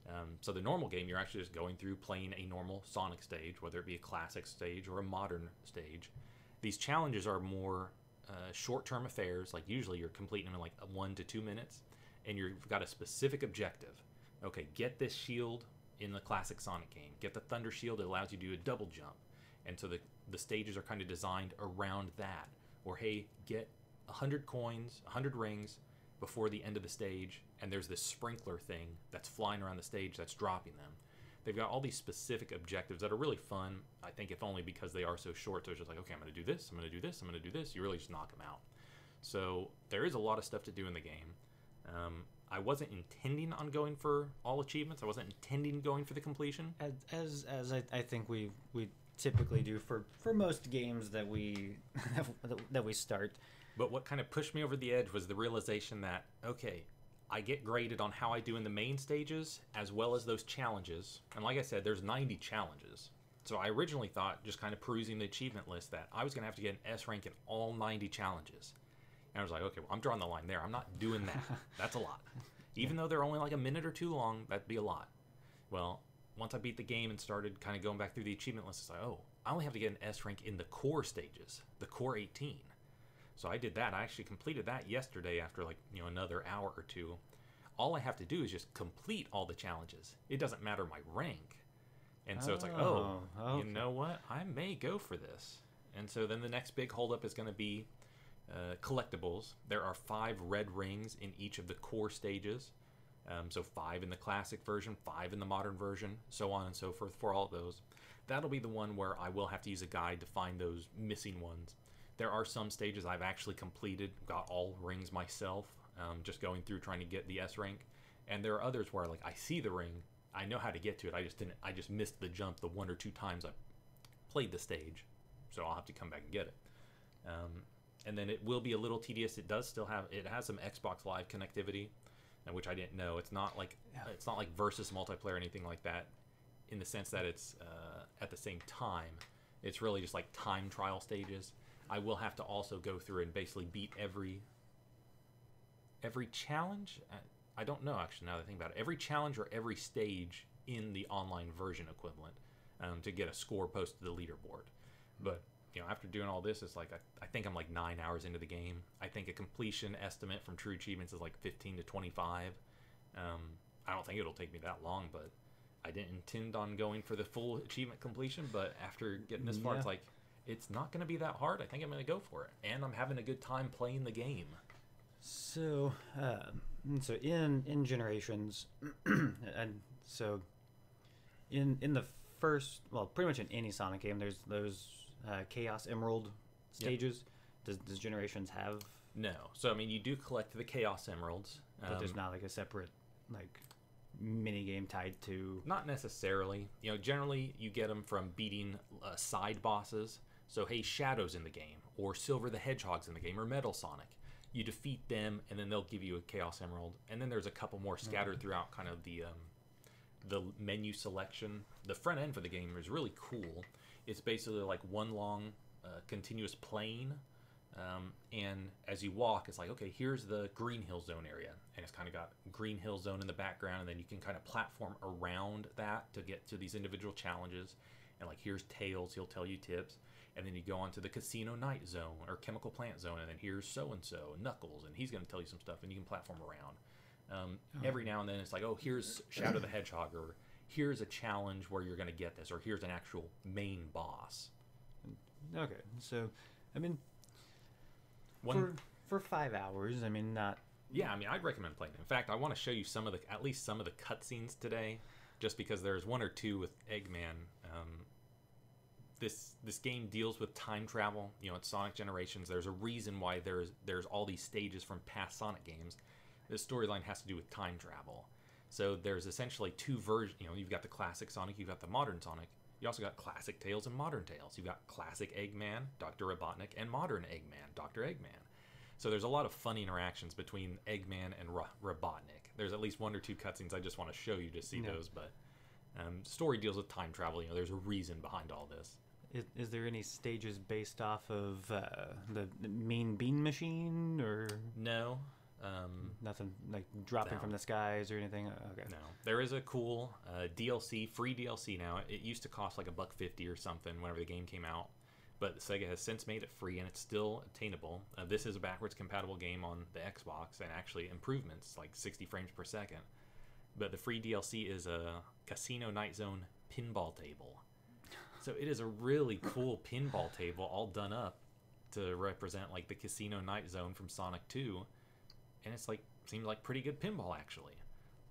Um, so the normal game, you're actually just going through playing a normal Sonic stage, whether it be a classic stage or a modern stage. These challenges are more uh, short-term affairs. Like usually, you're completing them in like one to two minutes, and you've got a specific objective. Okay, get this shield in the classic Sonic game. Get the Thunder Shield. It allows you to do a double jump, and so the the stages are kind of designed around that. Or hey, get 100 coins, 100 rings before the end of the stage, and there's this sprinkler thing that's flying around the stage that's dropping them. They've got all these specific objectives that are really fun. I think if only because they are so short, so it's just like, okay, I'm going to do this, I'm going to do this, I'm going to do this. You really just knock them out. So there is a lot of stuff to do in the game. Um, I wasn't intending on going for all achievements. I wasn't intending going for the completion. as as, as I, I think we we typically do for for most games that we that we start. But what kind of pushed me over the edge was the realization that, okay, I get graded on how I do in the main stages as well as those challenges. And like I said, there's 90 challenges. So I originally thought, just kind of perusing the achievement list, that I was going to have to get an S rank in all 90 challenges. And I was like, okay, well, I'm drawing the line there. I'm not doing that. That's a lot. Even though they're only like a minute or two long, that'd be a lot. Well, once I beat the game and started kind of going back through the achievement list, it's like, oh, I only have to get an S rank in the core stages, the core 18. So I did that. I actually completed that yesterday after like, you know, another hour or two. all I have to do is just complete all the challenges. It doesn't matter my rank. And so it's like, oh, Oh, you know what? I may go for this. And so then the next big holdup is going to be uh, collectibles. There are five red rings in each of the core stages. Um, so five in the classic version, five in the modern version, so on and so forth for all of those. That'll be the one where I will have to use a guide to find those missing ones. There are some stages I've actually completed, got all rings myself, um, just going through trying to get the S rank. And there are others where like I see the ring, I know how to get to it. I just didn't. I just missed the jump the one or two times I played the stage, so I'll have to come back and get it. Um, and then it will be a little tedious. It does still have it has some Xbox Live connectivity, uh, which I didn't know. It's not like Yeah. it's not like versus multiplayer or anything like that, in the sense that it's uh, at the same time. It's really just like time trial stages. I will have to also go through and basically beat every every challenge. I- I don't know actually. Now that I think about it, every challenge or every stage in the online version equivalent um, to get a score posted to the leaderboard. But you know, after doing all this, it's like I, I think I'm like nine hours into the game. I think a completion estimate from True Achievements is like 15 to 25. Um, I don't think it'll take me that long, but I didn't intend on going for the full achievement completion. But after getting this far, it's like it's not going to be that hard. I think I'm going to go for it, and I'm having a good time playing the game. So, uh, so in in generations, and so in in the first, well, pretty much in any Sonic game, there's those uh, Chaos Emerald stages. Does does generations have? No, so I mean, you do collect the Chaos Emeralds. But there's um, not like a separate like mini game tied to. Not necessarily. You know, generally you get them from beating uh, side bosses. So, hey, Shadow's in the game, or Silver the Hedgehog's in the game, or Metal Sonic. You defeat them, and then they'll give you a Chaos Emerald. And then there's a couple more scattered throughout kind of the um, the menu selection. The front end for the game is really cool. It's basically like one long uh, continuous plane. Um, and as you walk, it's like, okay, here's the Green Hill Zone area. And it's kind of got Green Hill Zone in the background. And then you can kind of platform around that to get to these individual challenges. And like, here's Tails, he'll tell you tips. And then you go on to the Casino Night Zone or Chemical Plant Zone. And then here's so and so, Knuckles, and he's going to tell you some stuff. And you can platform around. Um, Every now and then it's like, oh, here's Shadow the Hedgehog, or here's a challenge where you're going to get this, or here's an actual main boss. Okay, so I mean, One, for for five hours, I mean, not yeah, I mean, I'd recommend playing. it. In fact, I want to show you some of the, at least some of the cutscenes today, just because there's one or two with Eggman. Um, this this game deals with time travel. You know, it's Sonic Generations. There's a reason why there's there's all these stages from past Sonic games. This storyline has to do with time travel. So there's essentially two versions. You know, you've got the classic Sonic, you've got the modern Sonic. You also got classic Tails and modern Tails. You've got classic Eggman, Dr. Robotnik, and modern Eggman, Dr. Eggman. So there's a lot of funny interactions between Eggman and Ro- Robotnik. There's at least one or two cutscenes I just want to show you to see Yeah. those, but um, story deals with time travel. You know, there's a reason behind all this. Is, is there any stages based off of uh, the, the Mean Bean Machine or No, um, nothing like dropping No. from the skies or anything? Uh, Okay. no. There is a cool uh, DLC, free DLC now. It used to cost like a buck fifty or something whenever the game came out, but Sega has since made it free and it's still attainable. Uh, this is a backwards compatible game on the Xbox and actually improvements like 60 frames per second. But the free DLC is a Casino Night Zone pinball table. So it is a really cool pinball table all done up to represent like the Casino Night Zone from Sonic 2. And it's like seems like pretty good pinball actually.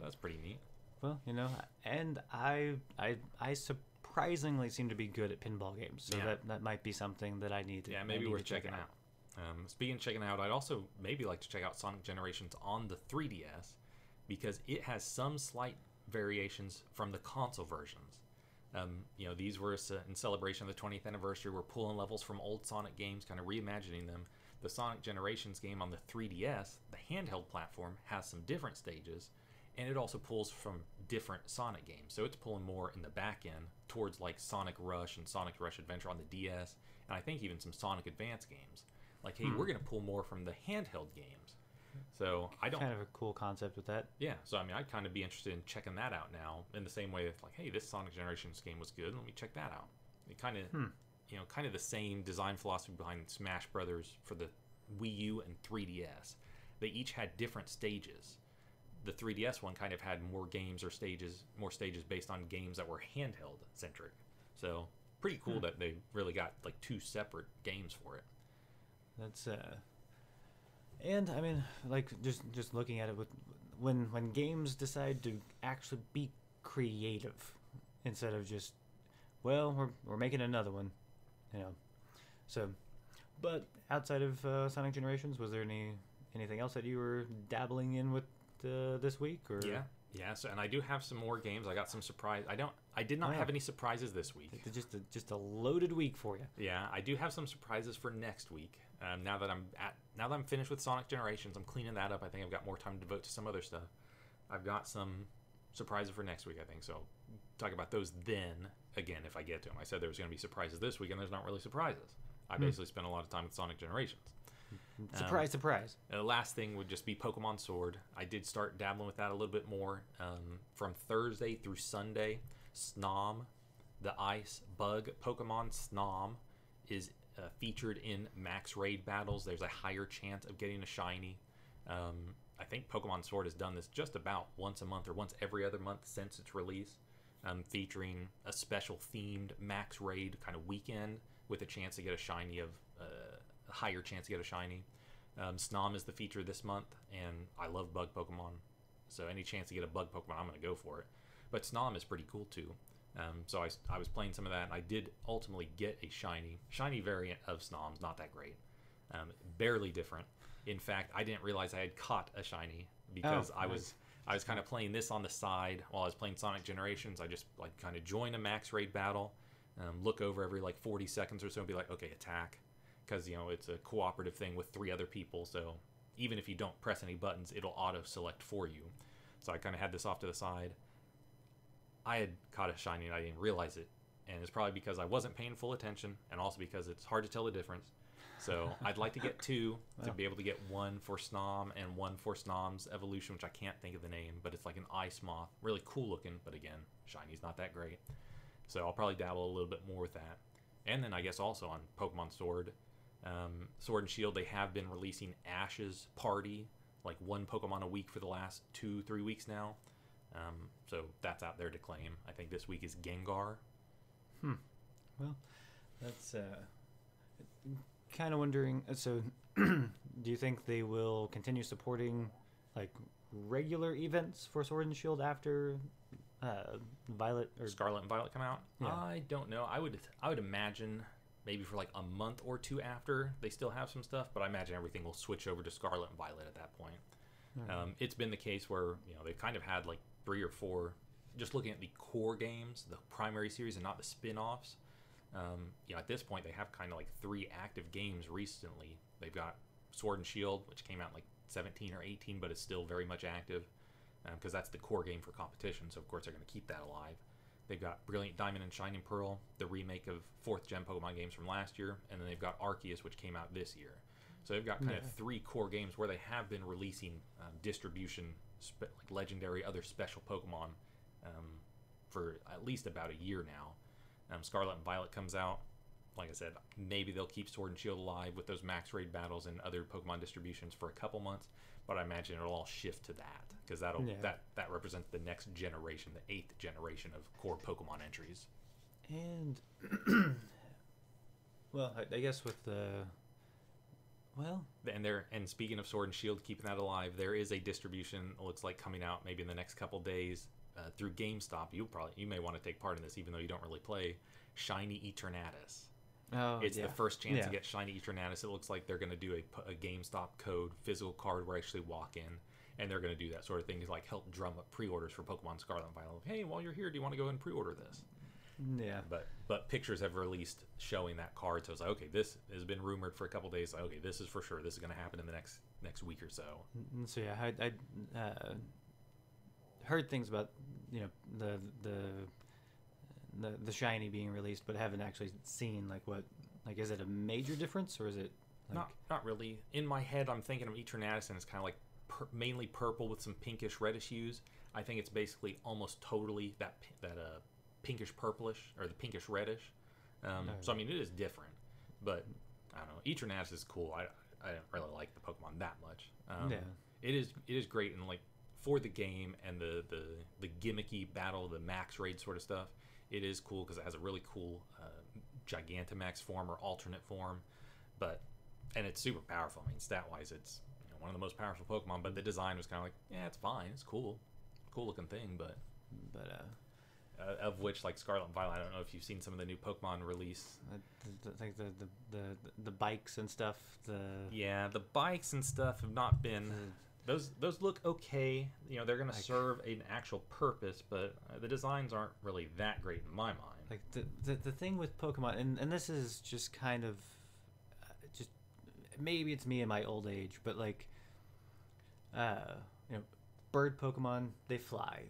That's pretty neat. Well, you know, and I I I surprisingly seem to be good at pinball games, so Yeah. that that might be something that I need to. Yeah, maybe worth check checking out. Um, speaking of checking out, I'd also maybe like to check out Sonic Generations on the 3DS because it has some slight variations from the console versions. Um, you know, these were in celebration of the 20th anniversary. We're pulling levels from old Sonic games, kind of reimagining them. The Sonic Generations game on the 3DS, the handheld platform, has some different stages, and it also pulls from different Sonic games. So it's pulling more in the back end towards like Sonic Rush and Sonic Rush Adventure on the DS, and I think even some Sonic Advance games. Like, hey, we're hmm. going to pull more from the handheld games. So I don't Kind of a cool concept with that. yeah, so I mean, I'd kind of be interested in checking that out now. In the same way, it's like, hey, this Sonic Generations game was good. Let me check that out. It kind of, hmm. You know, kind of the same design philosophy behind Smash Brothers for the Wii U and 3DS. They each had different stages, the 3DS one kind of had more games or stages, more stages based on games that were handheld centric. So pretty cool Hmm. that they really got like two separate games for it. That's uh and I mean like just just looking at it with when when games decide to actually be creative instead of just well we're we're making another one you know so but outside of uh, Sonic Generations was there any anything else that you were dabbling in with uh, this week or Yeah, yeah. So and I do have some more games. I got some surprise. I don't. I did not Oh, yeah. have any surprises this week. It's just a, just a loaded week for you Yeah, I do have some surprises for next week. Um, now that I'm at, now that I'm finished with Sonic Generations, I'm cleaning that up. I think I've got more time to devote to some other stuff. I've got some surprises for next week. I think so. Talk about those then again if I get to them. I said there was going to be surprises this week, and there's not really surprises. I Hmm. basically spent a lot of time with Sonic Generations. surprise surprise And the last thing would just be Pokemon Sword. I did start dabbling with that a little bit more um, from Thursday through Sunday. Snom, the ice bug Pokemon Snom, is uh, featured in max raid battles. There's a higher chance of getting a shiny. Um, I think Pokemon Sword has done this just about once a month or once every other month since its release, um, featuring a special themed max raid kind of weekend with a chance to get a shiny of uh, a higher chance to get a shiny. Um, Snom is the feature this month, and I love bug Pokemon, so any chance to get a bug Pokemon, I'm going to go for it. But Snom is pretty cool too. Um, so I, I was playing some of that, and I did ultimately get a shiny. Shiny variant of Snom's not that great, um, barely different. In fact, I didn't realize I had caught a shiny because Oh, I nice. was I was kind of playing this on the side while I was playing Sonic Generations. I just like kind of join a max raid battle, um, look over every like 40 seconds or so, and be like, okay, attack, because you know it's a cooperative thing with three other people. So even if you don't press any buttons, it'll auto select for you. So I kind of had this off to the side. I had caught a shiny and I didn't realize it, and it's probably because I wasn't paying full attention, and also because it's hard to tell the difference. So I'd like to get two to Wow. be able to get one for Snom and one for Snom's evolution, which I can't think of the name, but it's like an ice moth, really cool looking. But again, shiny's not that great. So I'll probably dabble a little bit more with that. And then I guess also on Pokemon Sword, um, Sword and Shield, they have been releasing Ash's Party, like one Pokemon a week for the last two, three weeks now. Um, so that's out there to claim. I think this week is Gengar. Hmm. Well, that's uh, kind of wondering. uh, So, do you think they will continue supporting like regular events for Sword and Shield after uh, Violet or Scarlet and Violet come out? Yeah. I don't know. I would I would imagine maybe for like a month or two after they still have some stuff, but I imagine everything will switch over to Scarlet and Violet at that point. Um, it's been the case where you know they've kind of had like three or four. Just looking at the core games, the primary series, and not the spin-offs. Um, you know, at this point, they have kind of like three active games recently. They've got Sword and Shield, which came out in like 17 or 18, but is still very much active because that's the core game for competition. So of course they're going to keep that alive. They've got Brilliant Diamond and Shining Pearl, the remake of fourth gen Pokemon games from last year, and then they've got Arceus, which came out this year. So they've got kind Yeah. of three core games where they have been releasing um, distribution, spe- like legendary, other special Pokemon, um, for at least about a year now. Um, Scarlet and Violet comes out. Like I said, maybe they'll keep Sword and Shield alive with those max raid battles and other Pokemon distributions for a couple months, but I imagine it'll all shift to that because that'll Yeah. that that represents the next generation, the eighth generation of core Pokemon entries. and well, I, I guess with the well, And there, and speaking of Sword and Shield, keeping that alive, there is a distribution. It looks like coming out maybe in the next couple days uh, through GameStop. You probably you may want to take part in this, even though you don't really play Shiny Eternatus. oh, it's yeah. the first chance Yeah. to get Shiny Eternatus. It looks like they're going to do a GameStop code physical card where I actually walk in, and they're going to do that sort of thing to like help drum up pre-orders for Pokemon Scarlet and Violet. Hey, while you're here, do you want to go ahead and pre-order this? Yeah, But but pictures have released showing that card, so it's like okay, this has been rumored for a couple days. Like, okay, this is for sure. This is going to happen in the next next week or so. So yeah, I, I uh, heard things about you know the the the the shiny being released, but haven't actually seen like what like is it a major difference or is it like not not really. In my head, I'm thinking of Eternatus, and it's kind of like pur- mainly purple with some pinkish reddish hues. I think it's basically almost totally that that uh pinkish purplish or the pinkish reddish. Um, Oh, so I mean, it is different, but I don't know. Eternatus is cool. I I don't really like the Pokemon that much. Um, Yeah. It is it is great and like for the game and the the the gimmicky battle, the max raid sort of stuff, it is cool because it has a really cool uh, Gigantamax form or alternate form, but and it's super powerful. I mean, stat wise, it's you know, one of the most powerful Pokemon. But the design was kind of like, yeah, it's fine, it's cool, cool looking thing, but But uh, uh, of which like Scarlet and Violet. I don't know if you've seen some of the new Pokemon release. I, I think the, the the the bikes and stuff. The Yeah, the bikes and stuff have not been. Those those look okay. You know, they're going to serve an actual purpose, but uh, the designs aren't really that great in my mind. like the, the the thing with Pokemon, and and this is just kind of uh, just maybe it's me in my old age, but like, uh, you know, bird Pokemon they fly,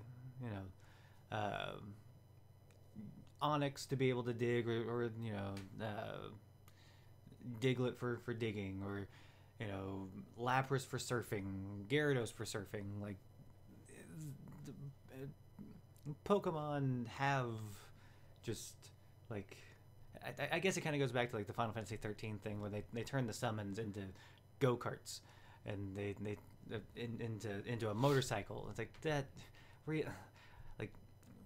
you know, um, Onix to be able to dig, or, or you know, uh, Diglett for for digging, or you know, Lapras for surfing, Gyarados for surfing, like. the- Pokemon have just like I, I guess it kind of goes back to like the Final Fantasy 13 thing where they, they turn the summons into go karts and they they uh, in, into into a motorcycle. It's like that, re- like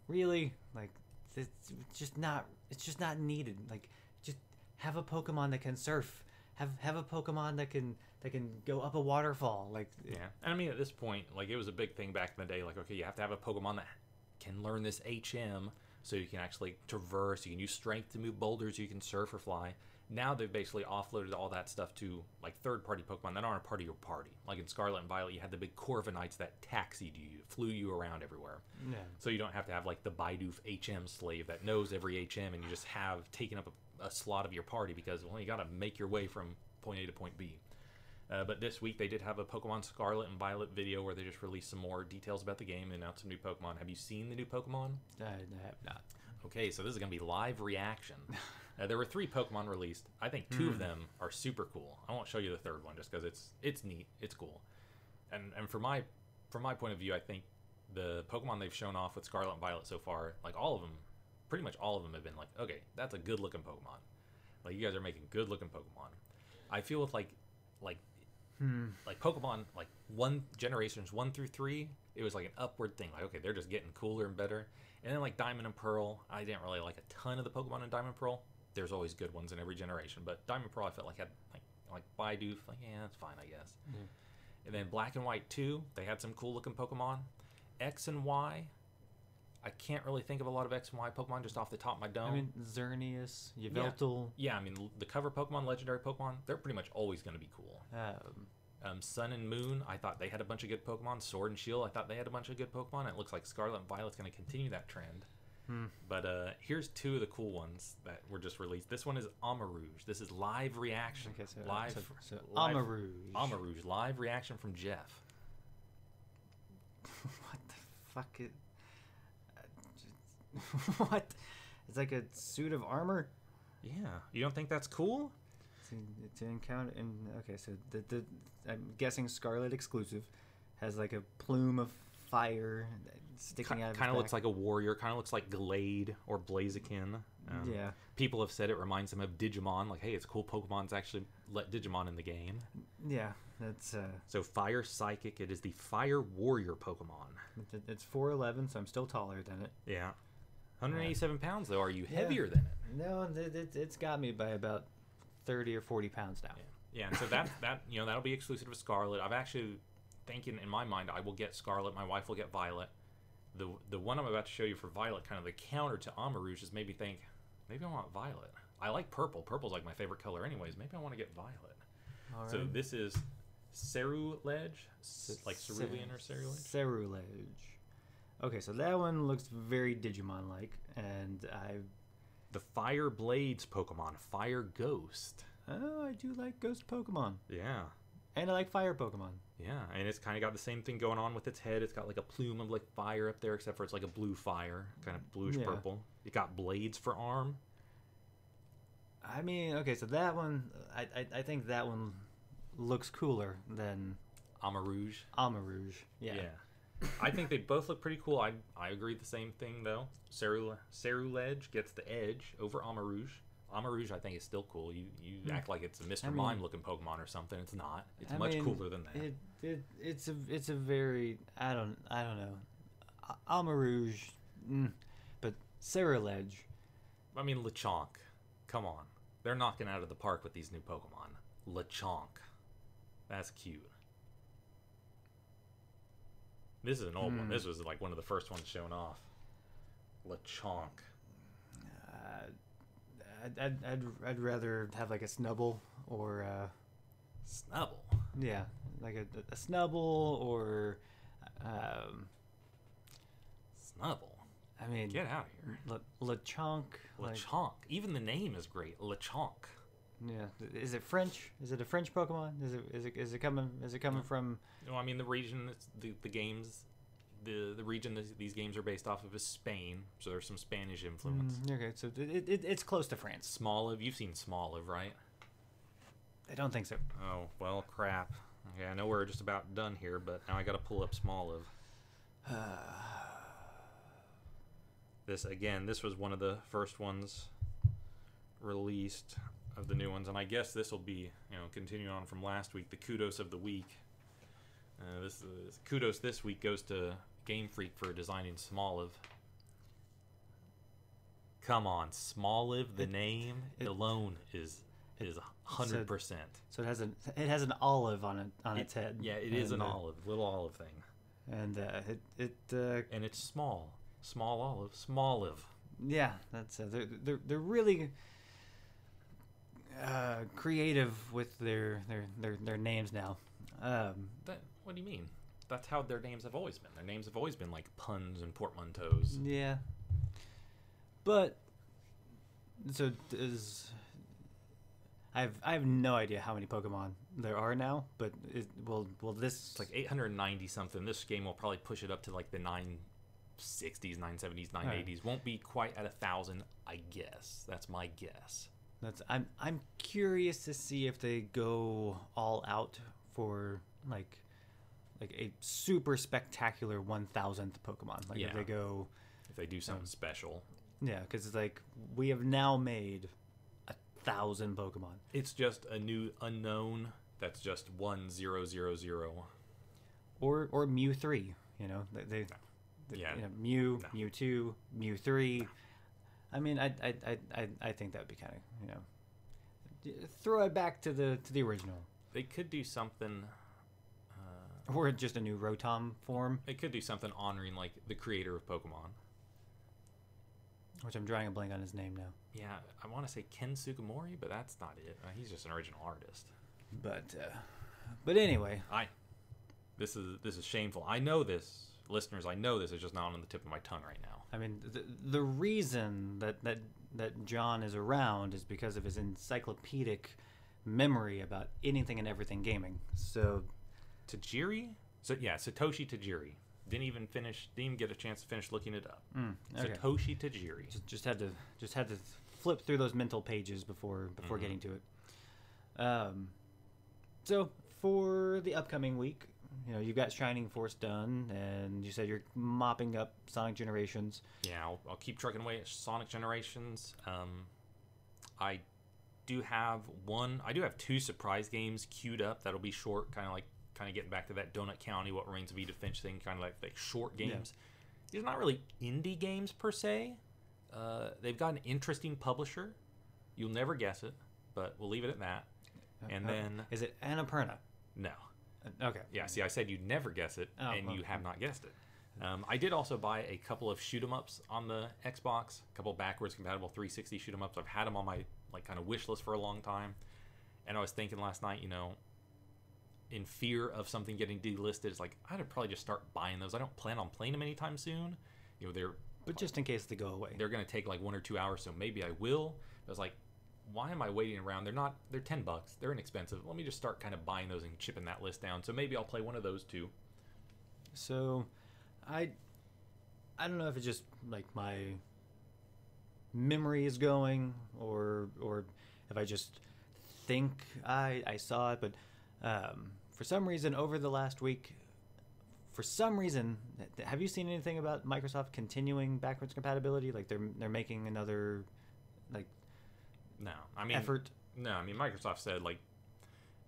really like it's just not it's just not needed. Like just have a Pokemon that can surf. Have have a Pokemon that can that can go up a waterfall. Like Yeah, and I mean at this point, like it was a big thing back in the day. Like, okay, you have to have a Pokemon that can learn this HM, so you can actually traverse. You can use Strength to move boulders. You can surf or fly. Now they've basically offloaded all that stuff to like third-party Pokemon that aren't a part of your party. Like in Scarlet and Violet, you had the big Corviknights that taxied you, flew you around everywhere. yeah. So you don't have to have like the Bidoof HM slave that knows every HM, and you just have taken up a, a slot of your party because well, you got to make your way from point A to point B. Uh, but this week they did have a Pokemon Scarlet and Violet video where they just released some more details about the game and announced some new Pokemon. Have you seen the new Pokemon? I, have not. Okay, so this is going to be live reaction. Uh, there were three Pokemon released. I think two of them are super cool. I won't show you the third one just because it's it's neat, it's cool, and and for my from my point of view, I think the Pokemon they've shown off with Scarlet and Violet so far, like all of them, pretty much all of them have been like, okay, that's a good looking Pokemon. Like you guys are making good looking Pokemon. I feel with like like Hmm. like Pokemon, like one generations one through three, it was like an upward thing. Like okay, they're just getting cooler and better. And then like Diamond and Pearl, I didn't really like a ton of the Pokemon in Diamond and Pearl. There's always good ones in every generation, but Diamond and Pearl I felt like had like like Bidoof, like yeah, that's fine, I guess. Yeah. And then Black and White two, they had some cool looking Pokemon. X and Y, I can't really think of a lot of X and Y Pokemon just off the top of my dome. I mean, Xerneas, Yveltal, yeah, I mean the cover Pokemon, legendary Pokemon, they're pretty much always going to be cool. um, Um, Sun and Moon, I thought they had a bunch of good Pokemon. Sword and Shield, I thought they had a bunch of good Pokemon. It looks like Scarlet and Violet's going to continue that trend. Hmm. But uh, here's two of the cool ones that were just released. This one is Armarouge. This is live reaction. okay, so, live, so, so live Armarouge. Armarouge, live reaction from Jeff. what the fuck? Just- what? It's like a suit of armor. Yeah, you don't think that's cool? To, to encounter and okay, so the, the I'm guessing Scarlet exclusive has like a plume of fire sticking out. of Kind of looks like a warrior. Kind of looks like Gallade or Blaziken. Um, yeah. People have said it reminds them of Digimon. Like, hey, it's cool. Pokemon's actually let Digimon in the game. Yeah, that's uh, So Fire Psychic. It is the Fire Warrior Pokemon. it's four eleven, so I'm still taller than it. Yeah. 187 pounds though. Are you Yeah. heavier than it? No, it, it, it's got me by about thirty or forty pounds now. Yeah. And so that that you know that'll be exclusive to Scarlet. I've actually thinking in my mind I will get Scarlet. My wife will get Violet. The the one I'm about to show you for Violet, kind of the counter to Armarouge, is maybe think maybe I want Violet. I like purple. Purple's like my favorite color, anyways. Maybe I want to get Violet. All So this is Ceruledge, like Cerulean or Ceruledge. Ceruledge. Okay, so that one looks very Digimon like, and I The Fire Blades Pokemon, Fire Ghost. oh I do like ghost Pokemon, Yeah. and I like fire Pokemon. Yeah, and it's kind of got the same thing going on with its head. It's got like a plume of like fire up there, except for it's like a blue fire, kind of bluish Yeah. purple. It got blades for arm. I mean, okay, so that one I I, I think that one looks cooler than Armarouge. Armarouge. Yeah. I think they both look pretty cool. I I agree the same thing though. Cerule Ceruledge gets the edge over Armarouge. Armarouge, I think, is still cool. You you Hmm. act like it's a Mr. I mean- Mime looking Pokemon or something. It's not. It's I much mean, cooler than that. It, it it's a it's a very I don't I don't know, Armarouge, mm, but Ceruledge. I mean, Lechonk. Come on. They're knocking out of the park with these new Pokemon. Lechonk. That's cute. This is an old one. Hmm. This was like one of the first ones shown off. Lechonk. Uh, I'd, I'd, I'd I'd rather have like a Snubbull or uh, Snubbull. yeah, like a, a Snubbull or um, Snubbull. I mean Get out of here. Le, Lechonk. Like, Lechonk. Even the name is great. Lechonk. Yeah, is it French? Is it a French Pokemon? Is it is it is it coming is it coming from? No, I mean the region, that's- the the games, the the region that these games are based off of is Spain. So there's some Spanish influence. Mm, okay, so it, it, it's close to France. Smoliv, you've seen Smoliv, right? I don't think so. Oh well, crap. Okay, I know we're just about done here, but now I got to pull up Smoliv. This again, this was one of the first ones released of the new ones, and I guess this will be, you know, continuing on from last week, the kudos of the week. Uh, this is, kudos this week goes to Game Freak for designing Smoliv. Come on, Smoliv, the It- name it- alone is is hundred percent. So it has an it has an olive on it on its head. Yeah, it is an uh, olive, little olive thing, and uh, it it uh, and it's small, small olive, small olive. yeah, that's uh, they're, they're they're really uh, creative with their their their their names now. Um, That what do you mean? That's how their names have always been. Their names have always been like puns and portmanteaus. yeah, but so is I have I have no idea how many Pokemon there are now, but it, will will this It's like 890 something. This game will probably push it up to like the 960s, 970s, 980s. Won't be quite at a thousand, I guess. That's my guess. That's I'm I'm curious to see if they go all out for like like a super spectacular one thousandth Pokemon. Like if they go, If they do something special, yeah, because it's like we have now made a thousand Pokemon, it's just a new Unown. That's just one zero zero zero. or or Mew three. You know they, they, Yeah. you know, Mew, No. Mew two, Mew three. I mean, I I, I, I think that would be kind of you know throw it back to the to the original, They could do something. Uh, or just a new Rotom form, they could do something honoring like the creator of Pokemon. which I'm drawing a blank on his name now. Yeah, I want to say Ken Sugimori, but that's not it. Uh, he's just an original artist. But uh, but anyway, I. This is this is shameful. I know this, listeners. I know this is just not on the tip of my tongue right now. I mean the, the reason that, that that John is around is because of his encyclopedic memory about anything and everything gaming. So Tajiri? So yeah, Satoshi Tajiri. Didn't even finish. Didn't even get a chance to finish looking it up. mm, okay. Satoshi Tajiri. just, just had to just had to flip through those mental pages before before Mhm. getting to it. Um, so for the upcoming week, you know, you've got Shining Force done, and you said you're mopping up Sonic Generations. Yeah, I'll, I'll keep trucking away at Sonic Generations. Um, I do have one. I do have two surprise games queued up. That'll be short, kind of like kind of getting back to that Donut County, What Remains of Edith Finch thing, kind of like like short Yeah. games. These are not really indie games per se. Uh, they've got an interesting publisher. You'll never guess it, but we'll leave it at that. And Uh, then is it Annapurna? no, Uh, Okay. yeah. See, I said you'd never guess it, Oh, and well, you have not guessed it. Um, I did also buy a couple of shoot 'em ups on the Xbox, a couple backwards compatible 360 shoot 'em ups. I've had them on my like kind of wish list for a long time, and I was thinking last night, you know, in fear of something getting delisted, it's like I'd probably just start buying those. I don't plan on playing them anytime soon. You know, they're But just in case they go away. they're gonna take like one or two hours, so maybe I will. I was like, why am I waiting around? They're not. They're ten bucks. They're inexpensive. Let me just start kind of buying those and chipping that list down. So maybe I'll play one of those too. So, I, I don't know if it's just like my memory is going, or or if I just think I I saw it, but um, for some reason over the last week, for some reason, have you seen anything about Microsoft continuing backwards compatibility? Like they're they're making another, like No, I mean effort. No, I mean Microsoft said like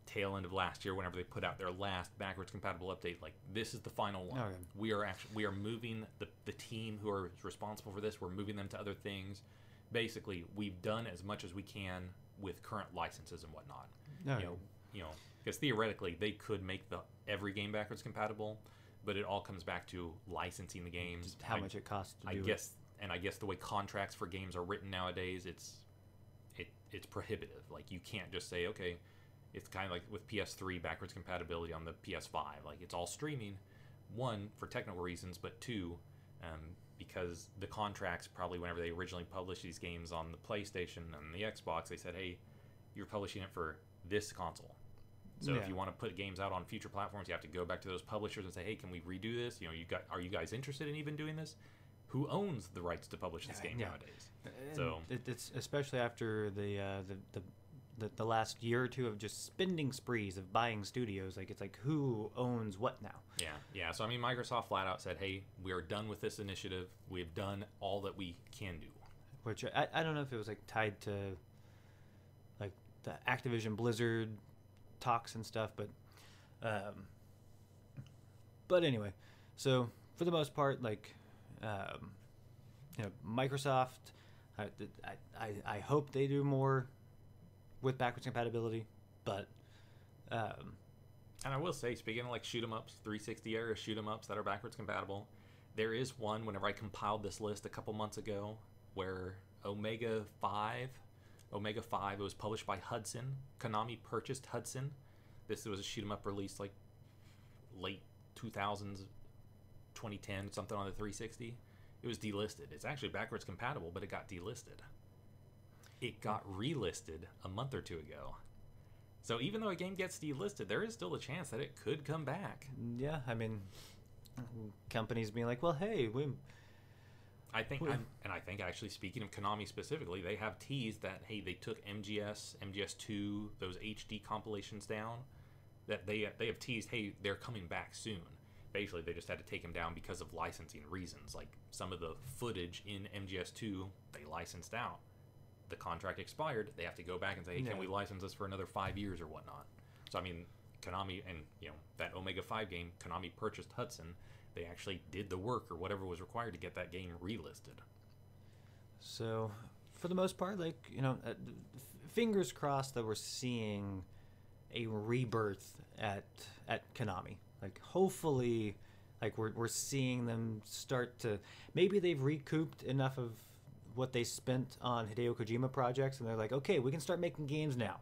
tail end of last year, whenever they put out their last backwards compatible update, like this is the final one. Okay. We are actually we are moving the the team who are responsible for this. We're moving them to other things. Basically, we've done as much as we can with current licenses and whatnot. Okay. You know, you know, because theoretically they could make the every game backwards compatible, but it all comes back to licensing the games. Just how I- much it costs to I guess, and I guess the way contracts for games are written nowadays, it's it it's prohibitive. Like you can't just say, okay, it's kind of like with PS3 backwards compatibility on the PS5. Like it's all streaming. One for technical reasons, but two, um, because the contracts probably whenever they originally published these games on the PlayStation and the Xbox, they said, hey, you're publishing it for this console. So Yeah. if you want to put games out on future platforms, you have to go back to those publishers and say, "Hey, can we redo this? You know, you got are you guys interested in even doing this? Who owns the rights to publish this game yeah. nowadays?" And So- it's especially after the, uh, the the the the last year or two of just spending sprees of buying studios. Like it's like who owns what now? Yeah, yeah. So I mean, Microsoft flat out said, "Hey, we are done with this initiative. We've done all that we can do." Which I, I don't know if it was like tied to like the Activision Blizzard talks and stuff, but um, but anyway, so for the most part, like um, you know, Microsoft, I, I, I, I hope they do more with backwards compatibility, but um, And I will say, speaking of like shoot 'em ups, 360 era shoot 'em ups that are backwards compatible, there is one. Whenever I compiled this list a couple months ago, where Omega Five, Omega Five, it was published by Hudson. Konami purchased Hudson. This was a shoot 'em up released like late 2000s, 2010, something on the 360. It was delisted. It's actually backwards compatible, but it got delisted. It got relisted a month or two ago. So even though a game gets delisted, there is still a chance that it could come back. yeah, I mean, companies being like, well, hey, we I think, and I think actually speaking of Konami specifically, they have teased that hey, they took MGS, MGS2, those HD compilations down. That they they have teased, hey, they're coming back soon. Basically, they just had to take him down because of licensing reasons. Like some of the footage in MGS2, they licensed out. The contract expired. They have to go back and say, hey, Yeah. can we license this for another five years or whatnot? So I mean, Konami and you know that Omega Five game, Konami purchased Hudson. They actually did the work or whatever was required to get that game relisted. So, for the most part, like you know, uh, fingers crossed that we're seeing a rebirth at at Konami. Like, hopefully, like we're we're seeing them start to maybe they've recouped enough of what they spent on Hideo Kojima projects, and they're like, okay, we can start making games now.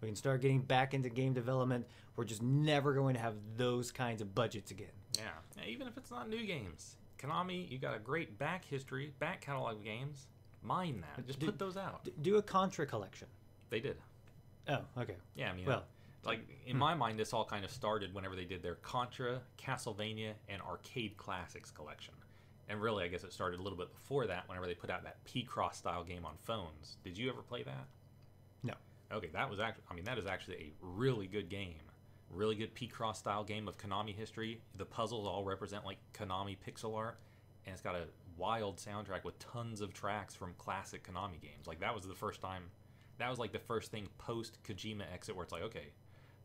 We can start getting back into game development. We're just never going to have those kinds of budgets again. Yeah, even if it's not new games, Konami, you got a great back history, back catalog of games. Mine that. Just Do- put those out. Do a Contra collection. They did. Oh, okay. Yeah, I mean, Well, like in hmm. my mind, this all kind of started whenever they did their Contra, Castlevania, and Arcade Classics collection. And really, I guess it started a little bit before that, whenever they put out that Picross style game on phones. Did you ever play that? No. Okay, that was actually, I mean, that is actually a really good game. Really good Picross style game of Konami history. The puzzles all represent like Konami pixel art, and it's got a wild soundtrack with tons of tracks from classic Konami games. Like that was the first time, that was like the first thing post Kojima exit where it's like, okay,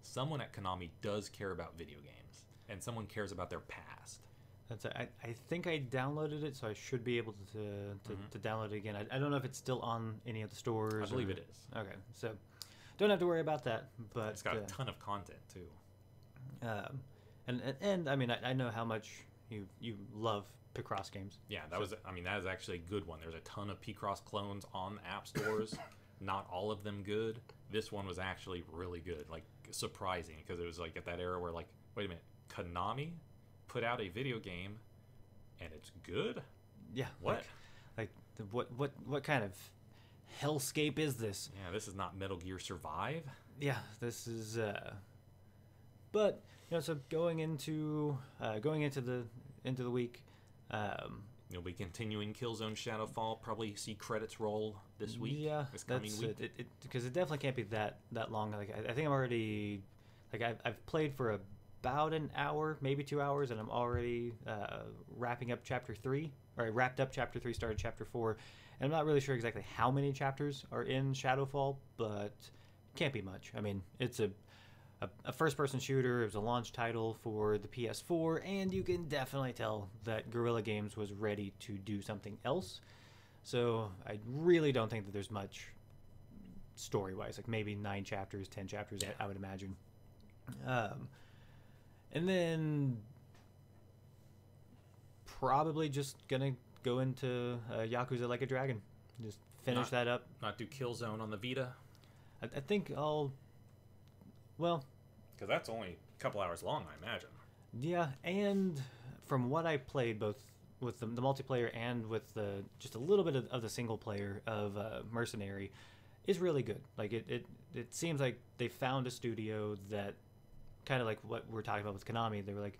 someone at Konami does care about video games, and someone cares about their past. That's I, I think I downloaded it, so I should be able to to, Mhm. to download it again. I, I don't know if it's still on any of the stores. I believe or- it is. Okay, so don't have to worry about that. But It's got uh, a ton of content too. um, and, and and I mean I, I know how much you you love Picross games. Yeah, that was. I mean, that is actually a good one. There's a ton of Picross clones on app stores. Not all of them good. This one was actually really good, like surprising, because it was like at that era where like, wait a minute, Konami put out a video game, and it's good. Yeah. What? Like, like the, what what what kind of hellscape is this? Yeah, this is not Metal Gear Survive. Yeah, this is. uh But you know, so going into uh, going into the into the week. Um, You'll be continuing Killzone Shadowfall. Probably see credits roll this week. Yeah, this coming week. it. It because it, definitely can't be that that long. Like I, I think I'm already like I've, I've played for about an hour, maybe two hours, and I'm already uh, wrapping up chapter three. Or I wrapped up chapter three, started chapter four, and I'm not really sure exactly how many chapters are in Shadowfall, but can't be much. I mean, it's a a, a first-person shooter. It was a launch title for the PS4, and you can definitely tell that Guerrilla Games was ready to do something else. So I really don't think that there's much story-wise. Like maybe nine chapters, ten chapters, I, I would imagine. Um, and then probably just gonna go into uh, Yakuza Like a Dragon. Just finish Not- that up. Not do Killzone on the Vita I, I think I'll. Well, because that's only a couple hours long, I imagine. yeah, and from what I played, both with the, the multiplayer and with the just a little bit of, of the single player of uh, Mercenary, is really good. Like it, it, it seems like they found a studio that kind of like what we're talking about with Konami. They were like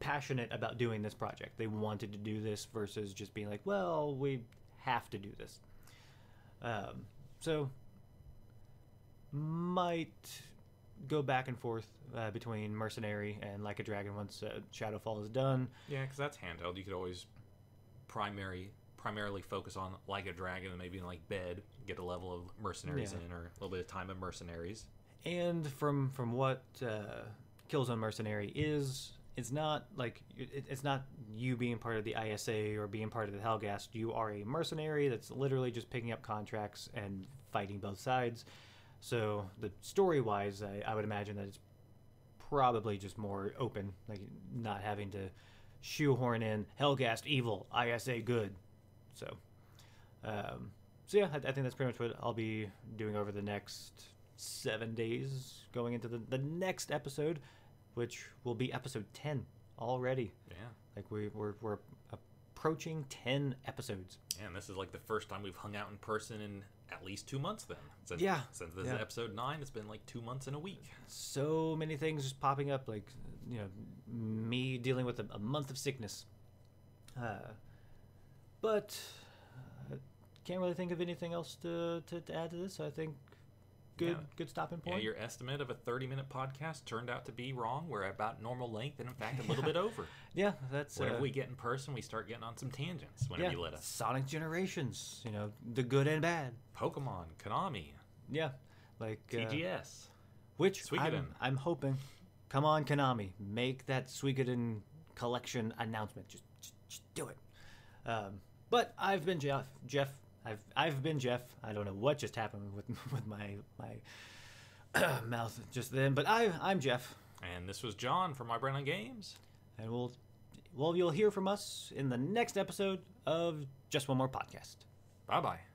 passionate about doing this project. They wanted to do this versus just being like, well, we have to do this. Um, so might go back and forth uh, between Mercenary and Like a Dragon once uh, Shadowfall is done. Yeah, because that's handheld. You could always primary primarily focus on like a dragon and maybe in like bed get a level of mercenaries Yeah. in or a little bit of time of mercenaries. And from from what uh, Killzone Mercenary is, it's not like it, it's not you being part of the ISA or being part of the Helghast. You are a mercenary that's literally just picking up contracts and fighting both sides. So the story wise, I, I would imagine that it's probably just more open, like not having to shoehorn in Helghast evil, ISA good. So, um, so yeah, I, I think that's pretty much what I'll be doing over the next seven days, going into the the next episode, which will be episode ten already. Yeah. Like we we're we're approaching ten episodes. And this is like the first time we've hung out in person in at least two months then. Since, Yeah, Since this yeah. is episode nine, it's been like two months and a week. so many things just popping up like you know me dealing with a, a month of sickness uh, but uh, can't really think of anything else to, to, to add to this i think good Yeah. good stopping point. Yeah, your estimate of a 30 minute podcast turned out to be wrong. We're about normal length and in fact a little bit over. yeah that's Whenever uh, we get in person, we start getting on some tangents whenever yeah, you let us. sonic generations you know the good and bad Pokemon, Konami, yeah like uh, TGS. which Suikoden. I'm, I'm hoping come on konami make that Suikoden collection announcement just, just, just do it um, but i've been jeff jeff I've, I've been Jeff. I don't know what just happened with with my my mouth just then, but I I'm Jeff, And this was John from My Brain on Games. and we'll well you'll hear from us in the next episode of Just One More Podcast. Bye bye.